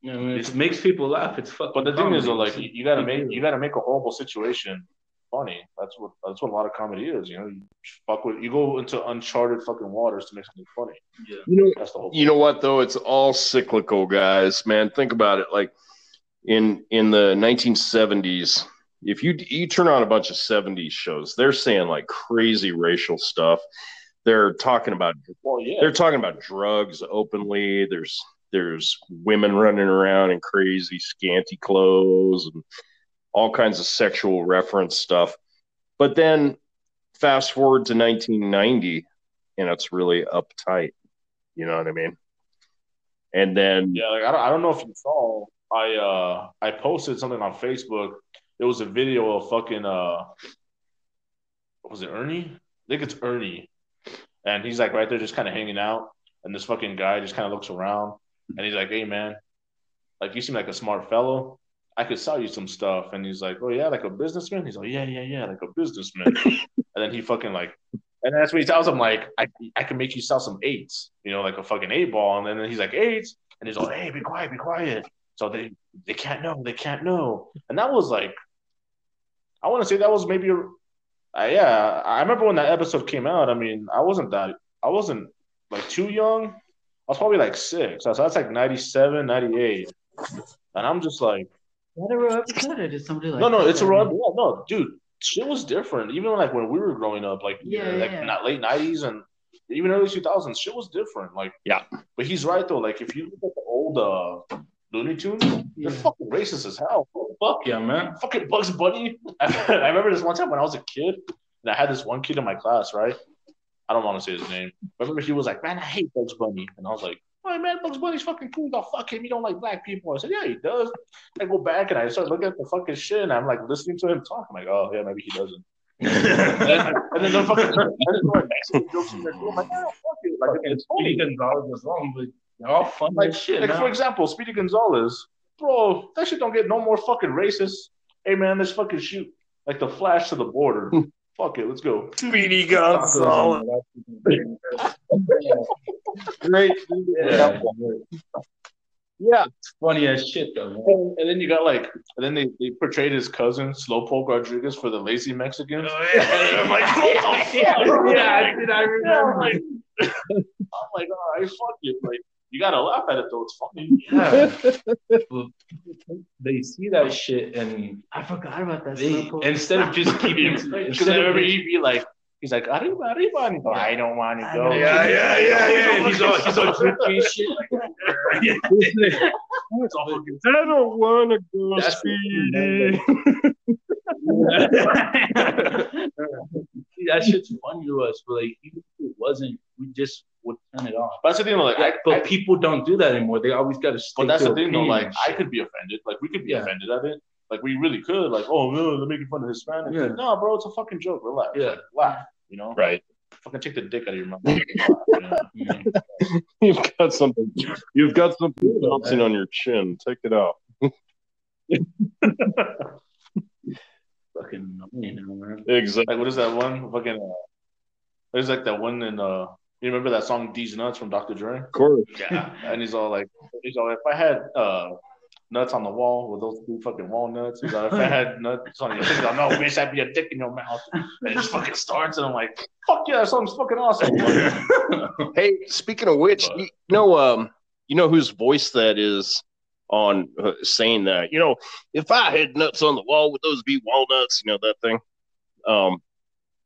You know, I mean, if it makes people laugh. It's fucking. but the thing is, though, like, you, you gotta make you gotta make a horrible situation funny. That's what that's what a lot of comedy is. You know, you fuck with you go into uncharted fucking waters to make something funny. Yeah. you know, That's the whole. you know what though? It's all cyclical, guys. Man, think about it. Like in in the 1970s, if you you turn on a bunch of 70s shows, they're saying like crazy racial stuff. They're talking about Well, yeah, they're talking about drugs openly. There's there's women running around in crazy scanty clothes and all kinds of sexual reference stuff. But then fast forward to 1990 and it's really uptight. You know what I mean? And then yeah. Like, I don't, I don't know if you saw. I uh I posted something on Facebook. It was a video of fucking uh, was it Ernie? I think it's Ernie, and he's like right there, just kind of hanging out, and this fucking guy just kind of looks around, and he's like, "Hey man, like you seem like a smart fellow. I could sell you some stuff." And he's like, "Oh yeah, like a businessman." He's like, "Yeah, yeah, yeah, like a businessman." and then he fucking like, and that's what he tells him like, "I I can make you sell some eights, you know, like a fucking eight ball." And then he's like, "Eights," and he's like, "Hey, be quiet, be quiet." So they they can't know, they can't know, and that was like, I want to say that was maybe, a, uh, yeah, I remember when that episode came out. I mean, I wasn't that, I wasn't like too young. I was probably like six. So that's like 97, 98. And I'm just like, Is that a real episode or did somebody like? no, no, it's a that raw. Yeah, no, dude, shit was different. Even like when we were growing up, like Yeah, like yeah. not late 90s and even early 2000s, shit was different. Like, Yeah. But he's right though. Like, if you look at the old uh, Looney Tunes, Yeah. they're fucking racist as hell. Fuck yeah, man. Fucking Bugs Bunny. I, remember this one time when I was a kid, and I had this one kid in my class, right? I don't want to say his name. But I remember he was like, "Man, I hate Bugs Bunny," and I was like, "Oh man, Bugs Bunny's fucking cool. Don't fuck him. You don't like black people." I said, "Yeah, he does." I go back and I start looking at the fucking shit, and I'm like listening to him talk. I'm like, "Oh yeah, maybe he doesn't." and then, and then the fucking and then the Mexican jokes in there too. I'm like, "Oh fuck it." Like it's funny. Gonzalez was wrong, but they're all fun Like, as shit. like man. for example, Speedy Gonzalez, bro, that shit don't get no more fucking racist. Hey man, let's fucking shoot like the flash to the border. Hmm. Fuck it, let's go. Speedy Gonzalez. Great. Yeah. Yeah. Funny as shit though. Man. And, and then you got like, and then they, they portrayed his cousin Slowpoke Rodriguez for the lazy Mexicans. And I'm like, what the fuck? Yeah, did I Yeah, I'm like, I'm like, all right, fuck it. Like, you gotta laugh at it though. It's funny. Yeah. they see that shit and I forgot about that. they instead of just keeping instead of remember he'd be like, he's like, arriba, arriba. And he'd go, I don't want to go. yeah, yeah, yeah, yeah. He's all he's all drippy and shit. It's all fucking I don't want to go That's- speedy. That shit's funny to us, but like even if it wasn't, we just would turn it off. But that's the thing, though, like, I, But I, people don't do that anymore. They always got to stick but that's the thing, though. Like, and I could be offended. Like, we could be Yeah. offended at it. Like, we really could. Like, oh no, they're making fun of Hispanics. Yeah. No, bro, it's a fucking joke. Relax. Yeah. Like, laugh. You know, Right. fucking take the dick out of your mouth. you know? Mhm. You've got something. You've got something bouncing on your chin. Take it out. fucking annoying, you know, man. Exactly. Like, what is that one? Fucking. Uh, there's like that one in. uh You remember that song "These Nuts" from Dr. Dre? Of course. Yeah. and he's all like, he's all, if I had uh nuts on the wall with those two fucking walnuts, he's all, if I had nuts on your, he's all, no, bitch, I'd be a dick in your mouth. And it just fucking starts, and I'm like, fuck yeah, that song's fucking awesome. Hey, speaking of which, you know, um, you know whose voice that is on uh, saying that? You know, if I had nuts on the wall, would those be walnuts? You know that thing. Um,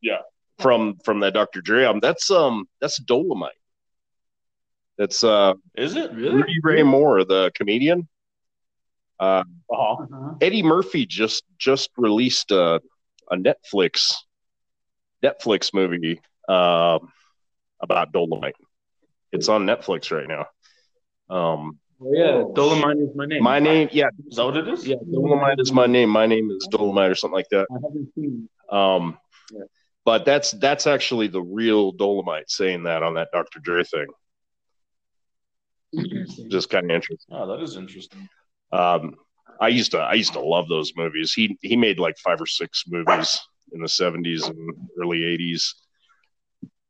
Yeah. From from that Dr. Dre album. That's um that's Dolomite. That's uh Is it Rudy Ray Moore, the comedian. Uh, Uh-huh. Uh-huh. Eddie Murphy just just released a a Netflix Netflix movie um, about Dolomite. It's on Netflix right now. Um, Oh, yeah, Dolomite is my name. my name, yeah, Is that what it is? Yeah, Dolomite is my name. My name is Dolomite or something like that. I haven't seen. Um, Yeah. But that's that's actually the real Dolomite saying that on that Dr. Dre thing. Just kind of interesting. Oh, that is interesting. Um, I used to I used to love those movies. He he made like five or six movies in the seventies and early eighties.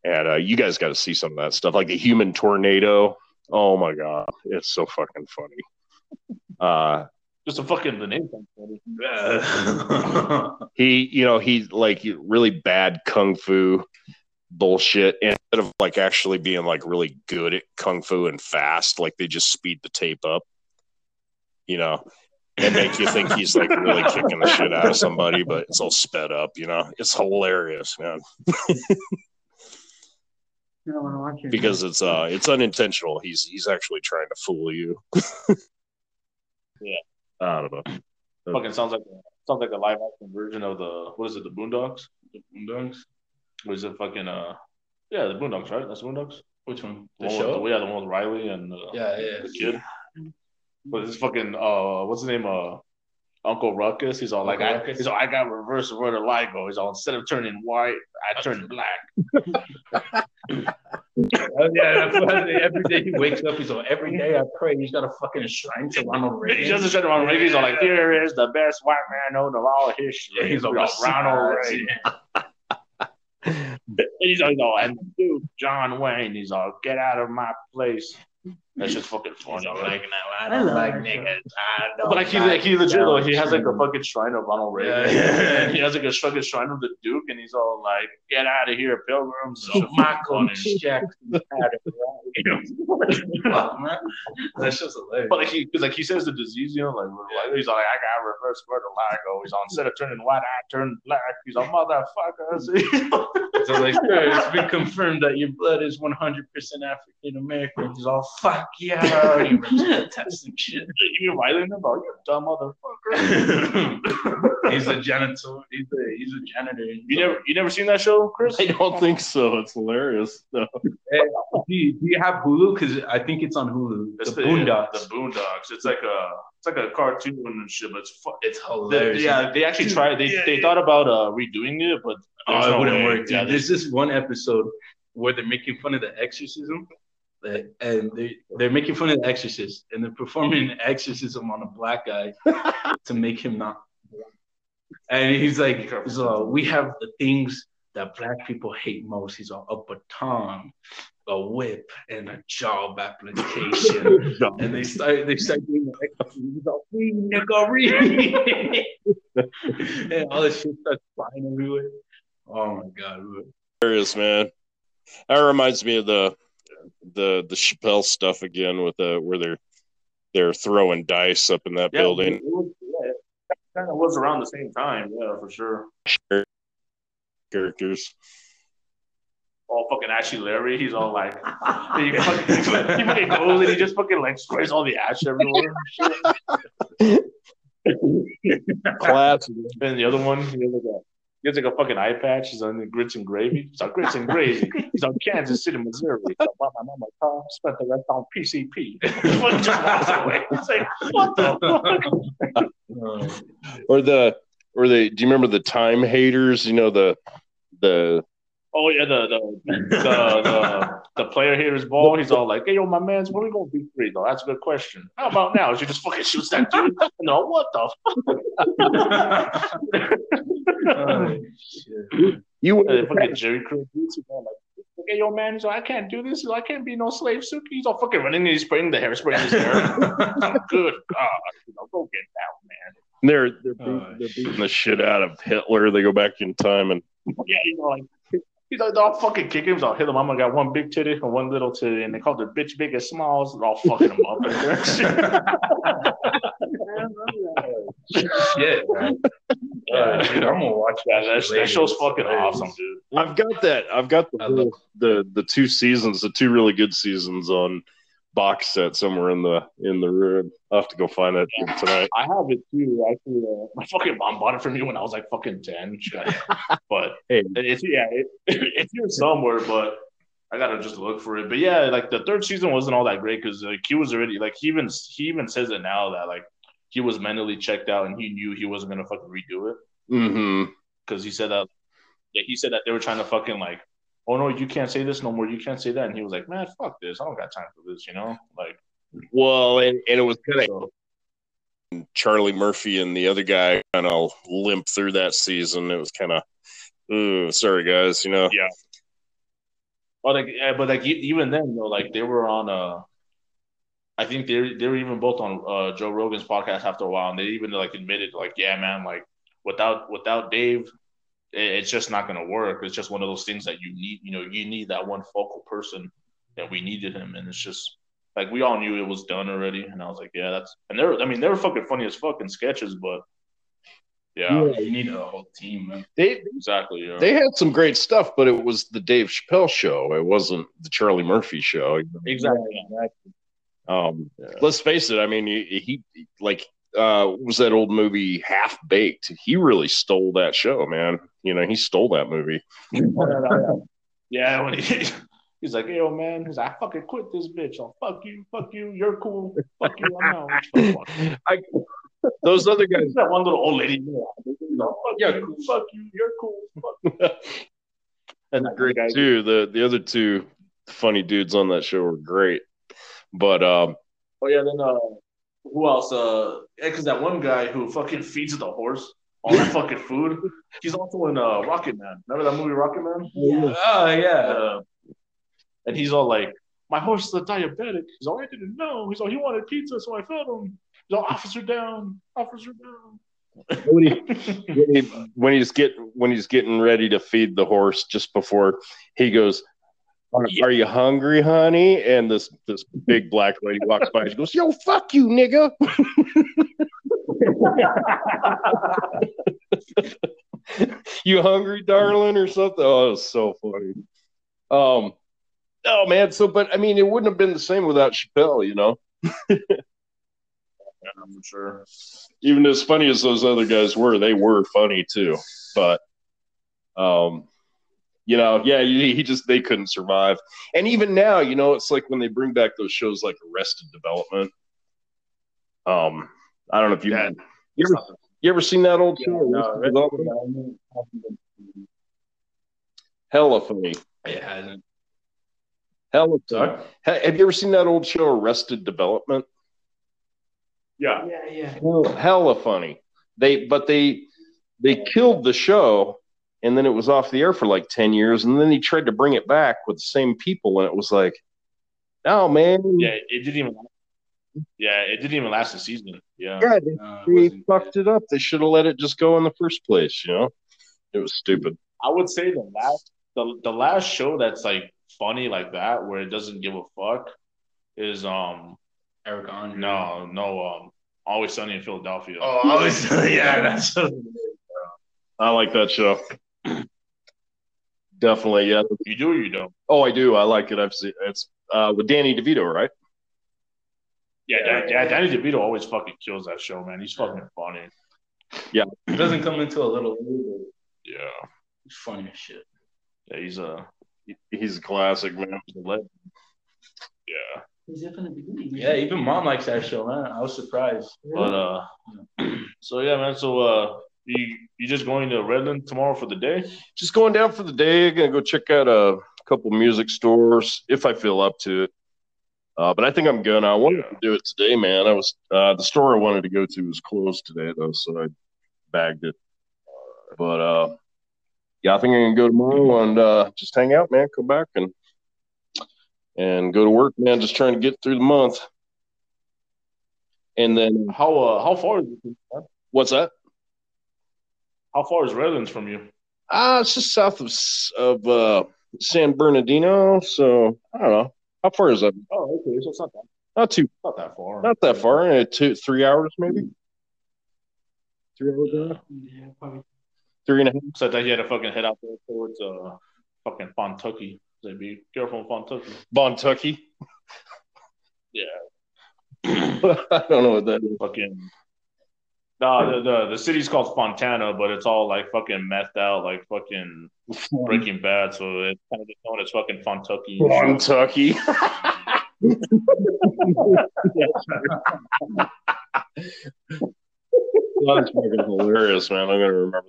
And uh, you guys got to see some of that stuff, like the Human Tornado. Oh my god, it's so fucking funny. Uh, Just a fucking the name. sounds he, you know, he like really bad kung fu bullshit. And instead of like actually being like really good at kung fu and fast, like they just speed the tape up. You know, and make you think he's like really kicking the shit out of somebody, but it's all sped up. You know, it's hilarious, man, I don't want to watch it. because it's uh it's unintentional. He's he's actually trying to fool you. Yeah. I don't know. Fucking sounds like sounds like a live action version of the what is it? The Boondocks. The Boondocks? Was it fucking uh? Yeah, the Boondocks, right? That's Boondocks. Which one? The The one show? With, yeah, the one with Riley and uh, Yeah, yeah. the kid. But this fucking uh, what's the name? Uh, Uncle Ruckus. He's all like, Uncle I, Ruckus. he's all, I got reverse where the light go. He's all instead of turning white, I turn black. Oh, yeah, that's what I say. Every day he wakes up, he's like, every day I pray. He's got a fucking shrine to Ronald Reagan. He doesn't shut around Reagan. He's all like, here is the best white man known of all history. Yeah, he's all all Ronald Reagan. He's all, he's all, and Duke John Wayne. He's all, get out of my place. That's just fucking funny. He's all like, no, I I don't love like that niggas. I don't But like he, like like he legit though, he has like a fucking shrine of Ronald Reagan. Yeah, yeah. And he has like a fucking shrine of the Duke, and he's all like, "Get out of here, pilgrims!" So Michael Funny. Jackson had it right. Fuck, man. That's just hilarious. But like he, cause like he says the disease, you know, like, like he's all like, I got reverse vertigo. He's on instead of turning white, I turn black. He's a motherfucker. So like, sir, it's been confirmed that your blood is 100% African American. He's all, fuck yeah, I already ripped the test and shit. you violating him, bro? You dumb motherfucker. he's a janitor. He's a he's a janitor. you never, you never seen that show, Chris? I don't think so. It's hilarious. No. Hey, do, you, do you have Hulu? Because I think it's on Hulu. It's the Boondocks. The Boondocks. It's like a, it's like a cartoon and shit, but it's fu- it's They, hilarious. yeah, they actually Dude, tried. They, yeah, they yeah. thought about uh, redoing it, but there's Oh, no it wouldn't way. work, dude. Yeah, There's this one episode where they're making fun of the exorcism, that- and they they're making fun of the exorcist, and they're performing an exorcism on a black guy to make him not. And he's like, so we have the things that black people hate most. He's all a baton, a whip, and a job application. and they start they start doing the exorcism. He's all, "Free nigga, free." and all this shit starts flying everywhere. Oh my god, bro. hilarious, man. That reminds me of the the the Chappelle stuff again with the where they're they're throwing dice up in that yeah, building. It was, yeah, it kind of was around the same time. Yeah, for sure. Characters. All fucking Ashy Larry. He's all like, he fucking, he fucking goes and he just fucking like sprays all the ash everywhere. Classic. And the other one, he has like a, he has like a fucking eye patch. He's on the grits and gravy. He's on grits and gravy. He's on Kansas City, Missouri. He's on my mama car. Spent the rest on PCP. Just walks away. It's like, what the fuck? Or the or the do you remember the time haters? You know the the Oh yeah, the the the the, the player haters ball. He's all like, "Hey yo, my man's when we gonna be free though? That's a good question. How about now? She just fucking shoots that dude. No, what the fuck? Oh, shit. you Uh, fucking Jheri curl dudes. He's like, "Hey yo, man, he's like, I can't do this. I can't be no slave suki. He's all fucking running and he's spraying the hairspray in his hair. good God, you know, go get down, man. they're they're, beat, Oh, they're beating the shit out of Hitler. They go back in time and Yeah, you know, like he's like, they'll fucking kick him. So I'll hit him. I'm gonna got one big titty and one little titty, and they call the bitch big and smalls. They're all fucking him up. Shit, man. Uh, dude, I'm gonna watch yeah, that. that, that show's fucking hilarious. awesome, dude. I've got that. I've got the I the the two seasons, the two really good seasons on box set somewhere in the in the room. I'll have to go find that tonight. I have it too. Actually, uh, my fucking mom bought it for me when I was like fucking ten. but Hey. it's yeah, it, it's here somewhere, but I gotta just look for it. But yeah, like the third season wasn't all that great because like he was already like he even he even says it now that like he was mentally checked out and he knew he wasn't gonna fucking redo it Mm-hmm. because he said that yeah he said that they were trying to fucking like oh no you can't say this no more you can't say that and he was like man fuck this I don't got time for this you know like Well, and, and it was kind of Charlie Murphy and the other guy kind of limp through that season. It was kind of, ooh, sorry guys, you know. Yeah. But like, but like even then though, like they were on a. I think they they were even both on uh Joe Rogan's podcast after a while, and they even like admitted like, yeah, man, like without without Dave, it's just not gonna work. It's just one of those things that you need, you know, you need that one focal person, and we needed him, and it's just like we all knew it was done already, and I was like, yeah, that's and they're I mean they were fucking funny as fucking sketches, but yeah, You need a whole team, man. They exactly. Yeah. they had some great stuff, but it was the Dave Chappelle show. It wasn't the Charlie Murphy show. exactly. Um, Yeah. let's face it. I mean, he, he like uh, was that old movie Half Baked? He really stole that show, man. You know, he stole that movie. yeah, when he he's like, "Yo, man," he's like, "I fucking quit this bitch. I'll fuck you, fuck you, you're cool, fuck you, I'm out." I, those other guys. That one little old lady. Fuck Yeah, you, fuck you, you're cool. Fuck. and great too. The the other two funny dudes on that show were great. But um, Oh yeah, then uh, who else? Uh, yeah, because that one guy who fucking feeds the horse all that fucking food. He's also in uh Rocket Man. Remember that movie Rocket Man? Oh yeah. Uh, and he's all like, my horse is a diabetic. He's all, I didn't know. He's all, he wanted pizza, so I fed him. He's all, officer down, officer down. when, he, when, he, when he's get when he's getting ready to feed the horse just before he goes are, are you hungry honey and this this big black lady walks by she goes yo fuck you nigga you hungry darling or something oh it was so funny um oh man so but i mean it wouldn't have been the same without chappelle you know Yeah, for sure. even as funny as those other guys were, they were funny too. But, um, you know, yeah, he, he just they couldn't survive. And even now, you know, it's like when they bring back those shows like Arrested Development. Um, I don't know if you Yeah. you ever you ever seen that old show? no, Arrested Development? Hella funny. It hasn't. Hella funny. Ha- Have you ever seen that old show Arrested Development? Yeah. Yeah, yeah. Hell- hella funny. They but they they killed the show and then it was off the air for like 10 years and then he tried to bring it back with the same people and it was like oh man Yeah, it didn't even. Yeah, it didn't even last a season. Yeah. God, they, No, it they wasn't fucked it up they should have let it just go in the first place you know it was stupid I would say the last the the last show that's like funny like that where it doesn't give a fuck is um Eric Andre. no no um Always Sunny in Philadelphia. Oh, I was yeah, that's i like that show definitely yeah You do or you don't? oh i do i like it i've seen it's uh with danny devito right Yeah, Dan- Dan- Danny DeVito always fucking kills that show, man. He's fucking funny. Yeah, he doesn't come into a little Yeah, it's funny as shit. yeah, he's a he's a classic man he's a legend. Yeah, He's there from the beginning. Yeah, even mom likes that show, man. I was surprised. but uh, so yeah, man. So uh, you you just going to Redland tomorrow for the day? just going down for the day. Gonna go check out a couple music stores if I feel up to it. Uh, but I think I'm gonna. I wanted to do it today, man. I was uh, the store I wanted to go to was closed today though, so I bagged it. But uh, yeah, I think I'm gonna go tomorrow and uh, just hang out, man. Come back and and go to work, man. Just trying to get through the month. And then How uh how far is it? what's that? How far is Redlands from you? Ah, it's just south of of uh, San Bernardino. So I don't know how far is that. Oh, okay, so it's not that Not too, not that far. not that far. Uh, two, three hours maybe. Three hours, and a half? Yeah, probably. three and a half. Except that you had to fucking head out there towards uh fucking Fontucky. So be careful in Fontucky. Bontucky. Yeah. I don't know what that is. Fucking. No, the, the the city's called Fontana, but it's all like fucking methed out, like fucking Breaking Bad. So it's kind of just known as fucking Fontucky. Bontucky. That's fucking hilarious, man. I'm gonna remember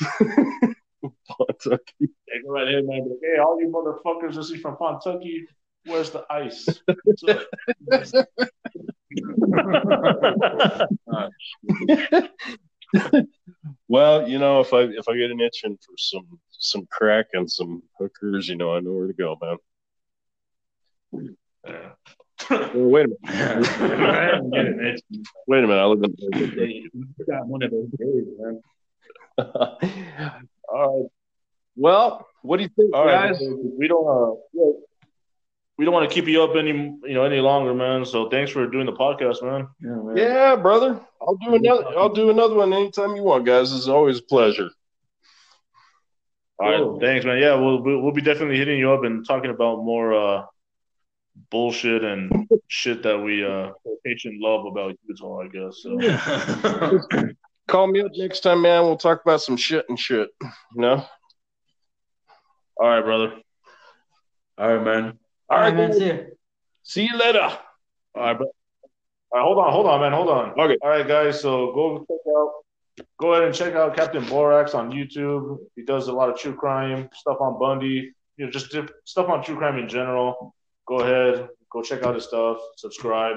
that. Bontucky. They go right in, man. Like, hey, all you motherfuckers, this is from Fontucky. Where's the ice? Well, you know, if I if I get an itching for some some crack and some hookers, you know, I know where to go, man. Yeah. Well, wait a minute. I'm getting it. Wait a minute. I live in. Got one of those days, man. All right. Well, what do you think, All right, guys? we don't uh, we don't want to keep you up any you know any longer, man. So thanks for doing the podcast, man. Yeah, man. Yeah, brother. I'll do another. I'll do another one anytime you want, guys. It's always a pleasure. All right, Cool. thanks, man. Yeah, we'll we'll we'll be definitely hitting you up and talking about more uh bullshit and shit that we uh patient love about Utah, I guess. So Call me up next time, man. We'll talk about some shit and shit. You know. all right, brother. All right, man. All right, man. man. See ya. See you later. All right, bro. All right, hold on, hold on, man, hold on. Okay. All right, guys. So go check out, go ahead and check out Captain Borax on YouTube. He does a lot of true crime stuff on Bundy. You know, just dip, stuff on true crime in general. Go ahead, go check out his stuff. Subscribe.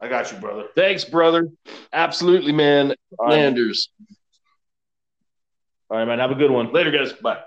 I got you, brother. Thanks, brother. Absolutely, man. All right, Landers. all right man. Have a good one. Later, guys. Bye.